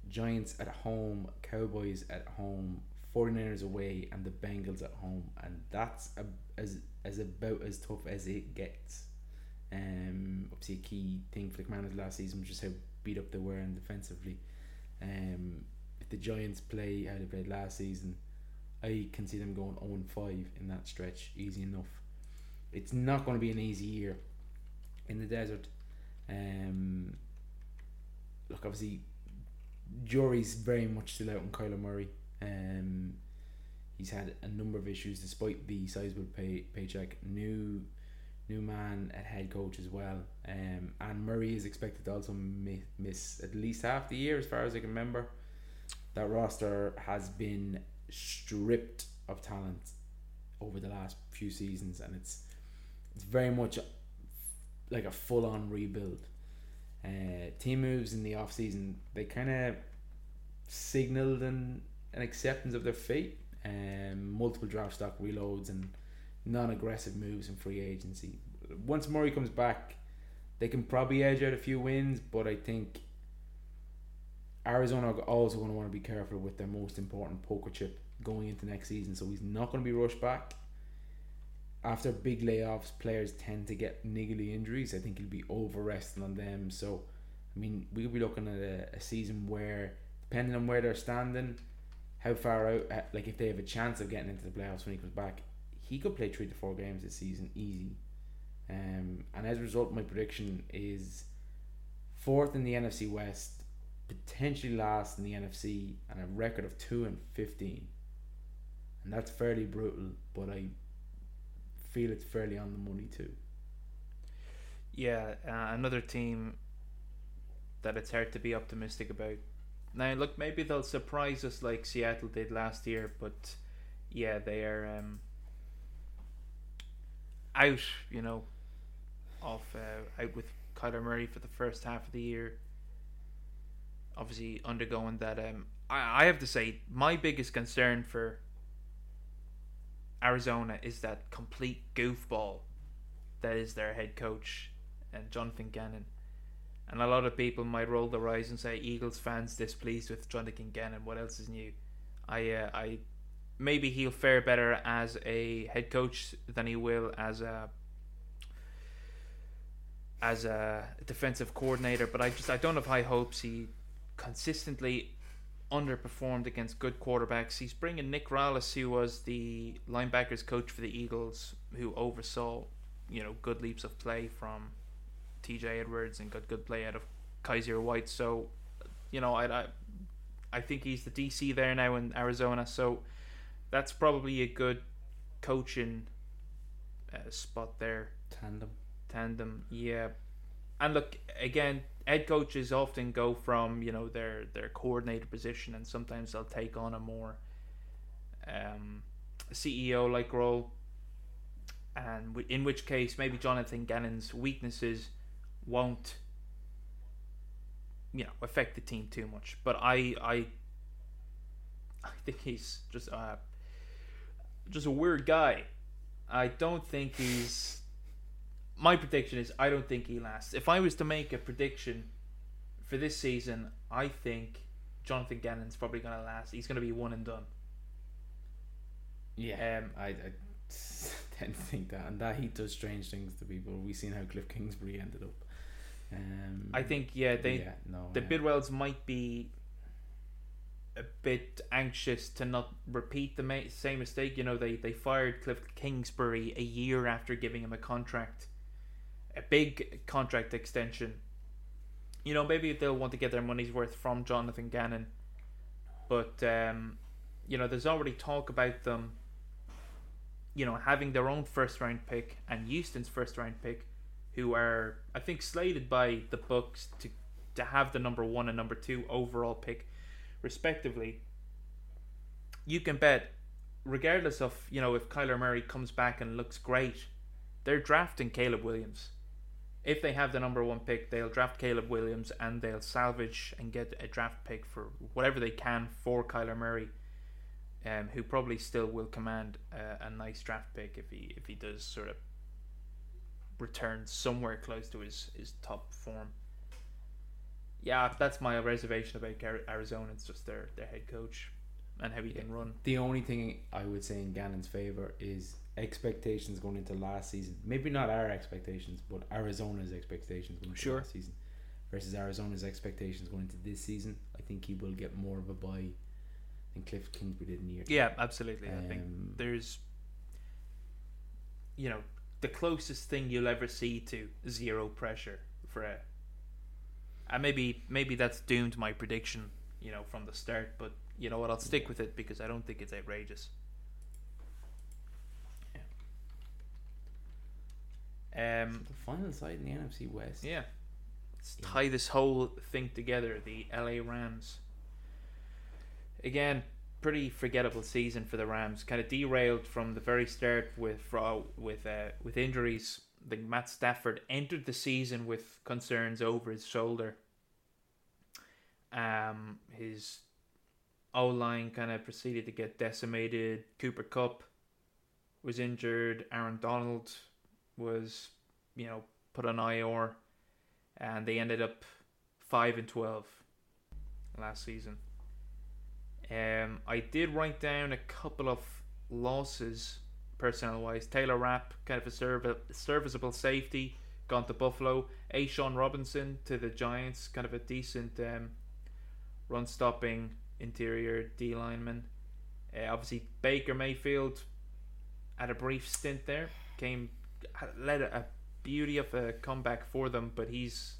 A: Giants at home, Cowboys at home, 49ers away, and the Bengals at home, and that's a, as as about as tough as it gets. Um, obviously, a key thing for the Commanders last season was just how beat up they were and defensively. Um, the Giants play how they played last season, I can see them going 0 5 in that stretch, easy enough. It's not going to be an easy year in the desert. Um, look, obviously, jury's very much still out on Kyler Murray. Um, he's had a number of issues despite the sizable pay paycheck. New new man at head coach as well. Um, and Murray is expected to also mi- miss at least half the year, as far as I can remember. That roster has been stripped of talent over the last few seasons, and it's it's very much like a full on rebuild. Uh, team moves in the off season, they kind of signaled an, an acceptance of their fate. Um, multiple draft stock reloads and non aggressive moves in free agency. Once Murray comes back, they can probably edge out a few wins, but I think Arizona are also going to want to be careful with their most important poker chip going into next season. So he's not going to be rushed back. After big layoffs, players tend to get niggly injuries. I think he'll be over resting on them. So, I mean, we'll be looking at a, a season where, depending on where they're standing, how far out, uh, like if they have a chance of getting into the playoffs when he comes back, he could play three to four games this season easy. Um, and as a result, my prediction is fourth in the NFC West, potentially last in the NFC, and a record of two and fifteen. And that's fairly brutal, but I feel it's fairly on the money too.
B: Yeah, uh, another team that it's hard to be optimistic about. Now, look, maybe they'll surprise us like Seattle did last year, but yeah, they are um, out, you know, of uh, out with Kyler Murray for the first half of the year. Obviously, undergoing that. Um, I, I have to say, my biggest concern for Arizona is that complete goofball that is their head coach and Jonathan Gannon. And a lot of people might roll their eyes and say Eagles fans displeased with Jonathan Gannon. What else is new? I uh, I maybe he'll fare better as a head coach than he will as a as a defensive coordinator. But I just I don't have high hopes. He consistently underperformed against good quarterbacks. He's bringing Nick Rallis, who was the linebackers coach for the Eagles, who oversaw you know good leaps of play from T.J. Edwards and got good play out of Kyzir White. So you know I, I I think he's the DC there now in Arizona. So that's probably a good coaching uh, spot there.
A: Tandem.
B: Tandem, yeah. And look again, head coaches often go from you know their their coordinator position, and sometimes they'll take on a more um, CEO like role. And in which case, maybe Jonathan Gannon's weaknesses won't you know affect the team too much. But I I I think he's just uh just a weird guy. I don't think he's my prediction is I don't think he lasts. If I was to make a prediction for this season, I think Jonathan Gannon's probably going to last. He's going to be one and done.
A: Yeah, um, I, I tend to think that, and that he does strange things to people. We've seen how Cliff Kingsbury ended up.
B: Um, I think yeah, they yeah, no, the Bidwells might be a bit anxious to not repeat the ma- same mistake. You know, they they fired Cliff Kingsbury a year after giving him a contract a big contract extension. You know, maybe they'll want to get their money's worth from Jonathan Gannon, but um, you know, there's already talk about them. You know, having their own first round pick and Houston's first round pick, who are I think slated by the books to to have the number one and number two overall pick, respectively. You can bet, regardless of you know if Kyler Murray comes back and looks great, they're drafting Caleb Williams if they have the number one pick, they'll draft Caleb Williams and they'll salvage and get a draft pick for whatever they can for Kyler Murray, um, who probably still will command a, a nice draft pick if he if he does sort of return somewhere close to his, his top form. Yeah, that's my reservation about Arizona. It's just their, their head coach and how he yeah. can run.
A: The only thing I would say in Gannon's favor is expectations going into last season. Maybe not our expectations, but Arizona's expectations going into sure. last season versus Arizona's expectations going into this season. I think he will get more of a buy than Cliff Kingsbury did in year.
B: Yeah, absolutely. Um, I think um, there's, you know, the closest thing you'll ever see to zero pressure for a. And maybe maybe that's doomed my prediction, you know, from the start. But you know what? I'll stick with it because I don't think it's outrageous.
A: Um, the final side in the NFC West.
B: Yeah. Let's yeah. tie this whole thing together. The LA Rams. Again, pretty forgettable season for the Rams. Kind of derailed from the very start with with uh, with injuries. I think Matt Stafford entered the season with concerns over his shoulder. Um, his O line kind of proceeded to get decimated. Cooper Kupp was injured. Aaron Donald was, you know, put on IR, and they ended up five and twelve last season. Um, I did write down a couple of losses personnel wise. Taylor Rapp, kind of a serv- serviceable safety, gone to Buffalo. A'Shawn Robinson to the Giants, kind of a decent um, run stopping interior D lineman. Uh, obviously, Baker Mayfield had a brief stint there, came led a beauty of a comeback for them, but he's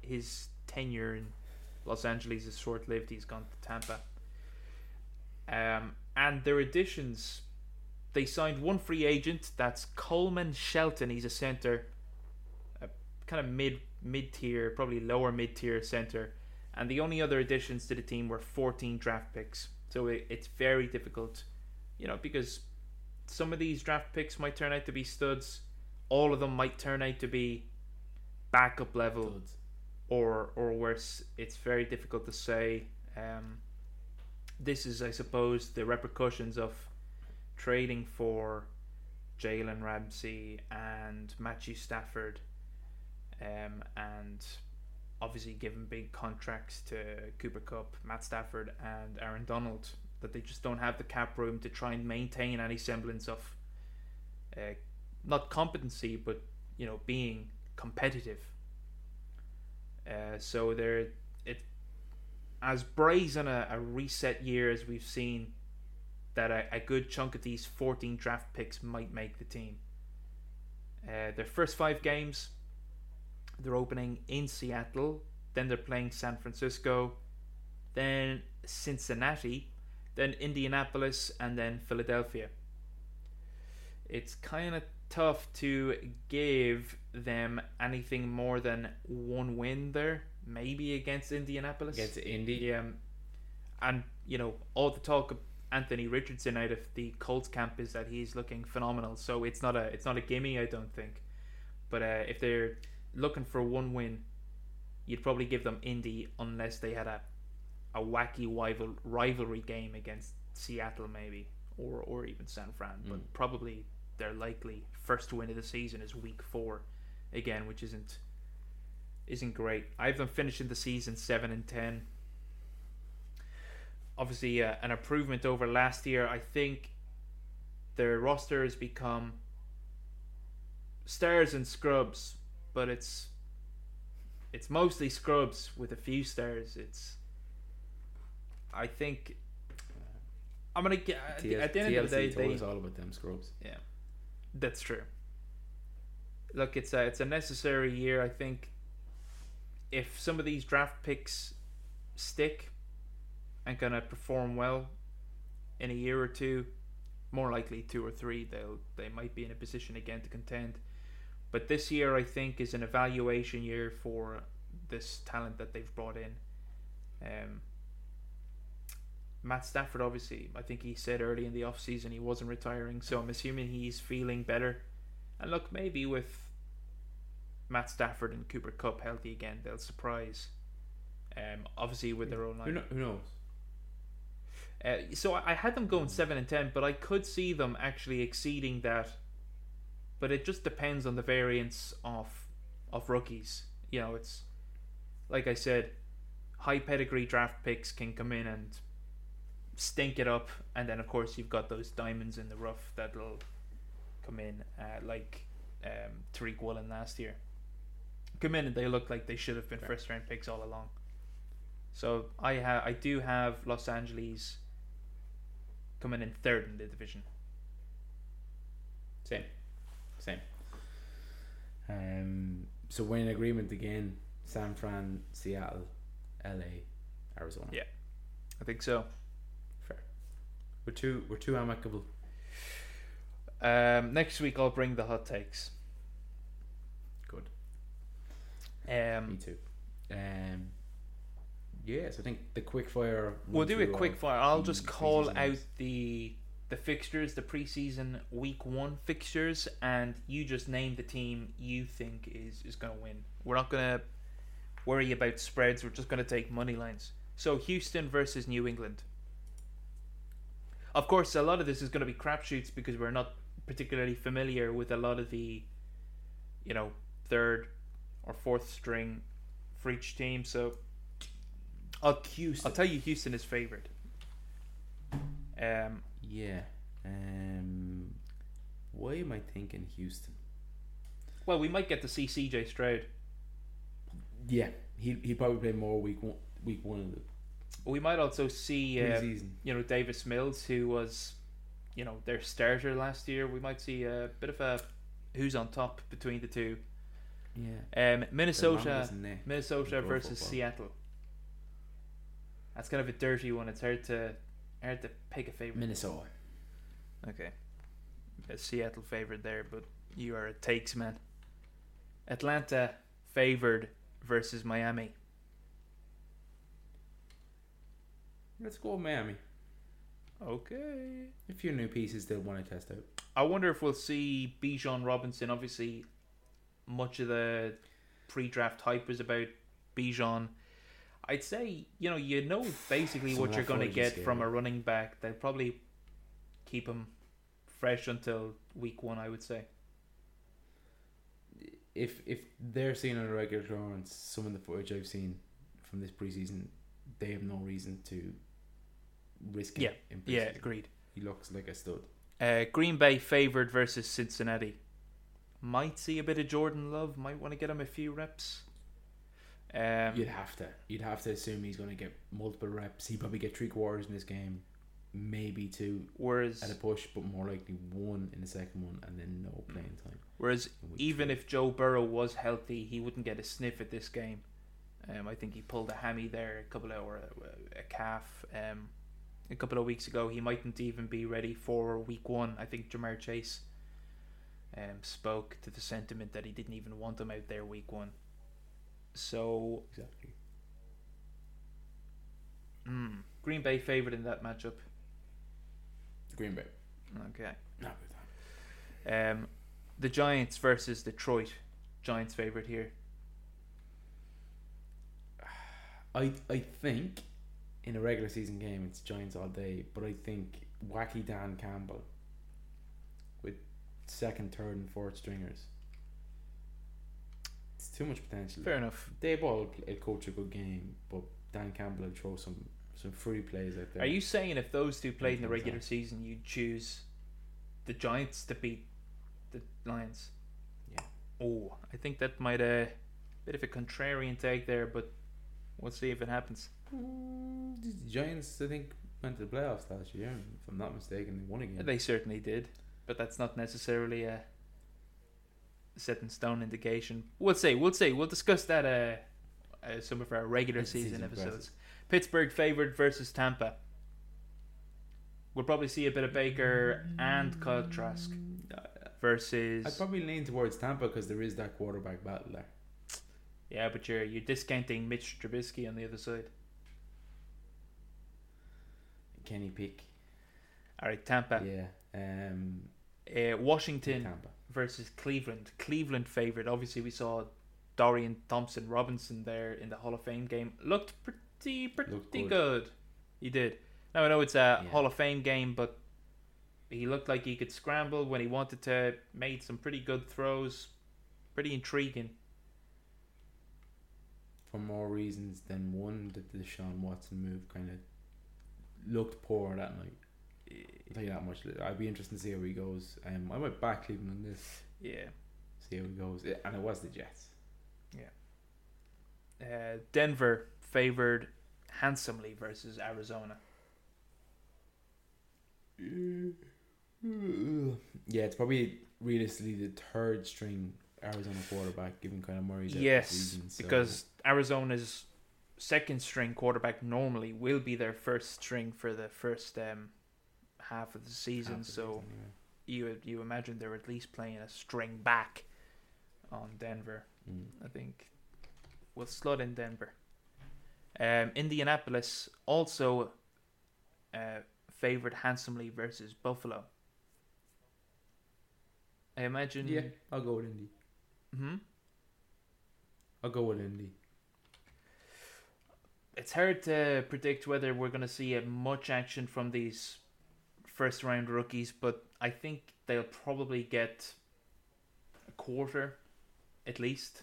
B: his tenure in Los Angeles is short lived. He's gone to Tampa. Um, and their additions, they signed one free agent. That's Coleman Shelton. He's a center, a kind of mid mid tier, probably lower mid tier center. And the only other additions to the team were 14 draft picks. So it, it's very difficult, you know, because some of these draft picks might turn out to be studs. all of them might turn out to be backup level
A: Duds.
B: or or worse. It's very difficult to say. Um, this is, I suppose, the repercussions of trading for Jalen Ramsey and Matthew Stafford, um, and obviously giving big contracts to Cooper Kupp, Matt Stafford, and Aaron Donald. That they just don't have the cap room to try and maintain any semblance of, uh, not competency, but you know, being competitive. Uh, so they're it as brazen a, a reset year as we've seen that a, a good chunk of these 14 draft picks might make the team. Uh, their first five games, they're opening in Seattle, then they're playing San Francisco, then Cincinnati, then Indianapolis, and then Philadelphia. It's kind of tough to give them anything more than one win there, maybe against Indianapolis.
A: Against Indy.
B: Yeah, and you know all the talk of Anthony Richardson out of the Colts camp is that he's looking phenomenal. So it's not a it's not a gimme, I don't think. But uh, if they're looking for one win, you'd probably give them Indy unless they had a a wacky rival rivalry game against Seattle maybe or or even San Fran. But
A: Mm.
B: probably their likely first win of the season is week four again, which isn't isn't great. I have them finishing the season seven and ten. Obviously, uh, an improvement over last year. I think their roster has become stars and scrubs, but it's it's mostly scrubs with a few stars. It's I think I'm gonna get at the, at the end of the day.
A: told
B: They,
A: us all about them scrubs.
B: yeah, that's true. Look, it's a it's a necessary year. I think if some of these draft picks stick and gonna perform well in a year or two, more likely two or three, they'll they might be in a position again to contend. But this year, I think, is an evaluation year for this talent that they've brought in. Um, Matt Stafford, obviously, I think he said early in the off season he wasn't retiring, so I'm assuming he's feeling better. And look, maybe with Matt Stafford and Cooper Kupp healthy again, they'll surprise. Um, obviously with their own
A: Who,
B: line.
A: who knows?
B: Uh, so I I had them going seven and ten, but I could see them actually exceeding that. But it just depends on the variance of of rookies. You know, it's like I said, high pedigree draft picks can come in and stink it up, and then of course you've got those diamonds in the rough that'll come in, uh, like um, Tariq Woolen last year. Come in and they look like they should have been first round picks all along. So I ha- I do have Los Angeles coming in third in the division.
A: Same. Same. Um, so we're in agreement again. San Fran, Seattle, LA, Arizona.
B: Yeah. I think so.
A: We're too we're too amicable.
B: Um, next week I'll bring the hot takes.
A: Good.
B: Um,
A: Me too. Um, yes, I think the quick fire.
B: we'll do a
A: through
B: quick fire. I'll just call out the the fixtures, the preseason week one fixtures, and you just name the team you think is is going to win. We're not going to worry about spreads. We're just going to take money lines. So Houston versus New England. Of course, a lot of this is going to be crapshoots because we're not particularly familiar with a lot of the, you know, third or fourth string for each team. So I'll
A: Houston.
B: I'll tell you, Houston is favored. Um,
A: Yeah. Um, why am I thinking Houston?
B: well, we might get to see CJ Stroud.
A: Yeah, he he probably played more week one week one of the
B: We might also see, uh, you know, Davis Mills, who was, you know, their starter last year. We might see a bit of a who's on top between the two.
A: yeah.
B: Um, Minnesota, Minnesota versus
A: football.
B: Seattle. That's kind of a dirty one. It's hard to hard to pick a favorite.
A: Minnesota.
B: Okay. A Seattle favorite there, but you are a takes man. Atlanta favored versus Miami.
A: Let's go Miami.
B: Okay.
A: A few new pieces they'll want to test out.
B: I wonder if we'll see Bijan Robinson. Obviously, much of the pre-draft hype was about Bijan. I'd say you know you know basically what you're going to get
A: is
B: from a running back. They'll probably keep him fresh until week one. I would say.
A: if if they're seeing on a regular occurrence some of the footage I've seen from this preseason, they have no reason to risk it.
B: Yeah, Yeah, agreed.
A: he looks like a stud.
B: Uh, Green Bay favored versus Cincinnati. Might see a bit of Jordan Love. Might want to get him a few reps. Um,
A: You'd have to. You'd have to assume he's going to get multiple reps. He probably get three quarters in this game, maybe two
B: whereas
A: at a push, but more likely one in the second one, and then no playing time.
B: whereas even
A: three.
B: if Joe Burrow was healthy, he wouldn't get a sniff at this game. Um, I think he pulled a hammy there a couple of or a, a calf um, a couple of weeks ago. He mightn't even be ready for week one. I think Ja'Marr Chase um, spoke to the sentiment that he didn't even want him out there week one. So
A: exactly.
B: mm, Green Bay favored in that matchup.
A: Green Bay.
B: Okay.
A: Not with that.
B: Um, the Giants versus Detroit. Giants favorite here.
A: I I think in a regular season game it's Giants all day, but I think wacky Dan Campbell with second, third, and fourth stringers. It's too much potential.
B: Fair enough.
A: They all play, coach a good game, but Dan Campbell will throw some some free plays out there.
B: Are you saying if those two played in the regular season, you'd choose the Giants to beat the Lions?
A: Yeah.
B: Oh, I think that might a bit of a contrarian take there, but we'll see if it happens.
A: Mm, the Giants, I think, went to the playoffs last year. If I'm not mistaken, they won again.
B: They certainly did, but that's not necessarily a set in stone indication. We'll see. We'll see. We'll discuss that uh, uh some of our regular
A: As
B: season episodes. Pittsburgh favored versus Tampa. We'll probably see a bit of Baker and Kyle Trask versus.
A: I'd probably lean towards Tampa because there is that quarterback battle there.
B: Yeah, but you're you're discounting Mitch Trubisky on the other side.
A: Kenny Pick.
B: All right, Tampa.
A: Yeah. Um,
B: Uh, Washington
A: Tampa.
B: versus Cleveland. Cleveland favorite. Obviously, we saw Dorian Thompson Robinson there in the Hall of Fame game. Looked pretty pretty
A: Looked
B: good.
A: good.
B: He did. Now I know it's a
A: Yeah.
B: Hall of Fame game, but he looked like he could scramble when he wanted to. Made some pretty good throws. Pretty intriguing.
A: for more reasons than one the Deshaun Watson move kind of looked poor that night. I'll tell you that much. I'd be interested to see how he goes. Um, I might back Cleveland on this.
B: Yeah.
A: See how he goes. And it was the Jets. Yeah.
B: Uh, Denver favored handsomely versus Arizona.
A: Yeah, it's probably realistically the third string Arizona quarterback, given kind of Murray's
B: Yes,
A: season, so-
B: because Arizona's second string quarterback normally will be their first string for the first um, half of the season.
A: the
B: so
A: season, yeah.
B: you you imagine they're at least playing a string back on Denver.
A: Mm.
B: I think we'll slot in Denver. Um, Indianapolis also uh, favored handsomely versus Buffalo. I imagine.
A: Yeah, I'll go with Indy.
B: Hmm?
A: I'll go with Indy.
B: It's hard to predict whether we're going to see much action from these first round rookies, but I think they'll probably get a quarter at least.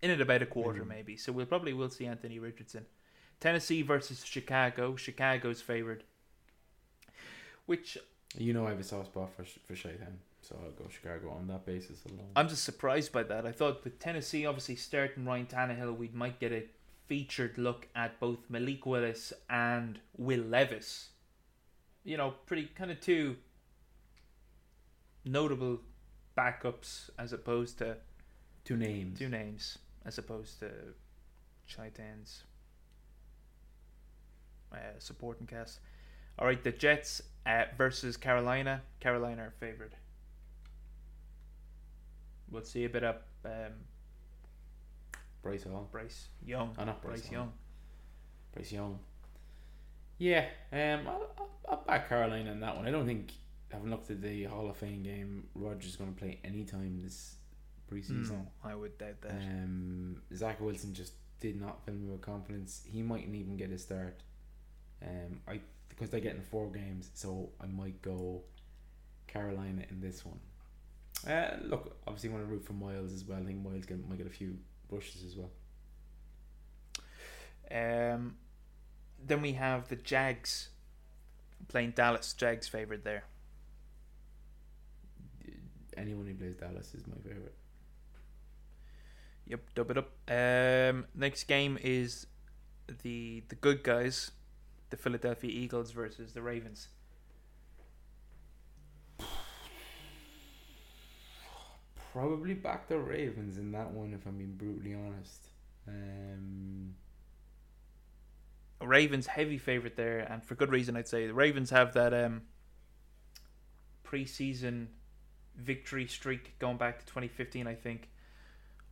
B: In it about a quarter
A: Mhm.
B: maybe. So we'll probably will see Anthony Richardson. Tennessee versus Chicago. Chicago's favored. Which
A: You know I have a soft spot for for Shaitan, so I'll go Chicago on that basis alone.
B: I'm just surprised by that. I thought with Tennessee obviously starting Ryan Tannehill, we might get a featured look at both Malik Willis and Will Levis. You know, pretty kind of two notable backups as opposed to
A: Two names.
B: two names as opposed to Chaitan's uh, supporting cast. All right, the Jets uh, versus Carolina. Carolina are favored. We'll see a bit of um,
A: Bryce Hall.
B: Bryce Young.
A: Oh, not
B: Bryce
A: Bryce
B: Young.
A: Bryce Young. Yeah, um, I'll, I'll, back Carolina in that one. I don't think having looked at the Hall of Fame game, Rodgers going to play any time this preseason.
B: No, I would doubt that.
A: Um, Zach Wilson just did not fill me with confidence. He mightn't even get a start. Um, I because they're getting four games, so I might go Carolina in this one. Uh, look, obviously, want to root for Miles as well. I think Miles get, might get a few brushes as well.
B: Um, then we have the Jags playing Dallas. Jags favorite there.
A: Anyone who plays Dallas is my favorite.
B: Yep, dub it up. Um, next game is the the good guys, the Philadelphia Eagles versus the Ravens.
A: Probably back the Ravens in that one, if I'm being brutally honest. Um,
B: Ravens heavy favorite there, and for good reason. I'd say the Ravens have that um, preseason victory streak going back to 2015. I think.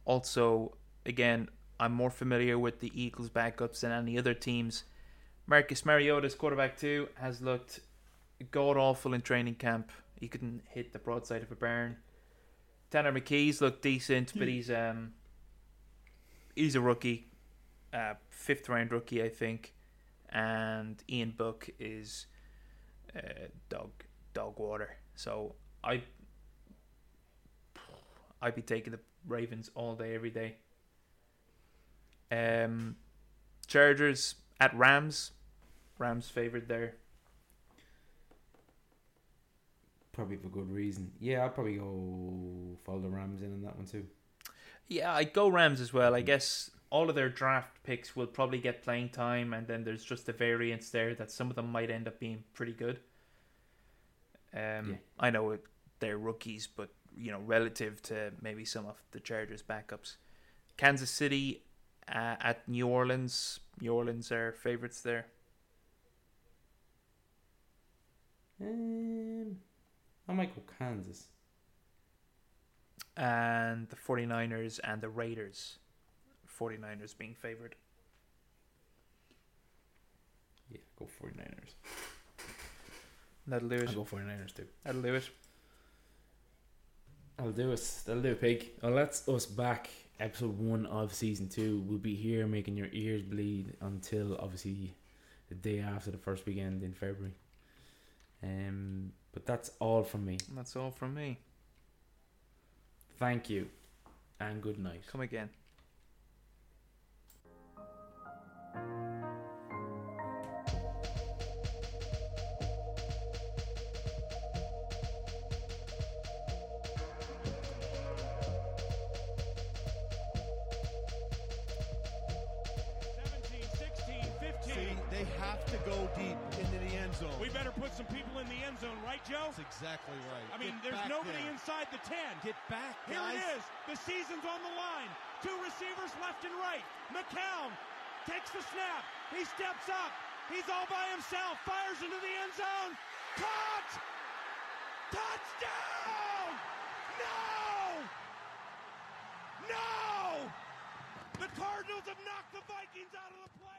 B: Also, again, I'm more familiar with the Eagles backups than any other teams. Marcus Mariota's quarterback too has looked god awful in training camp. He couldn't hit the broadside of a barn. Tanner McKee's looked decent, but he's um he's a rookie, uh, fifth round rookie, I think, and Ian Book is uh, dog dog water. So I I'd be taking the Ravens all day, every day. Um, Chargers at Rams. Rams favored there.
A: Probably for good reason. Yeah, I'll probably go follow the Rams in on that one too.
B: Yeah, I'd go Rams as well. I guess all of their draft picks will probably get playing time, and then there's just a variance there that some of them might end up being pretty good. Um,
A: Yeah.
B: I know it, they're rookies, but you know, relative to maybe some of the Chargers' backups, Kansas City uh, at New Orleans. New Orleans are favorites there.
A: Um, I might go Kansas.
B: and the 49ers and the Raiders. 49ers being favored.
A: Yeah, go 49ers.
B: That'll do it.
A: I'll go 49ers too.
B: That'll do it.
A: I'll do it. That'll do it, pig. Well, that's us back. Episode one of season two. We'll be here making your ears bleed until obviously the day after the first weekend in February. Um, but that's all from me.
B: And that's all from me.
A: Thank you, and good night.
B: Come again.
C: End zone,
D: right, Joe?
C: That's exactly right.
D: I mean,
C: Get
D: there's nobody
C: there.
D: inside the 10.
C: Get back,
D: Here
C: guys.
D: it is. The season's on the line. Two receivers left and right. McCown takes the snap. He steps up. He's all by himself. Fires into the end zone. Caught! Touchdown! No! No! The Cardinals have knocked the Vikings out of the playoffs.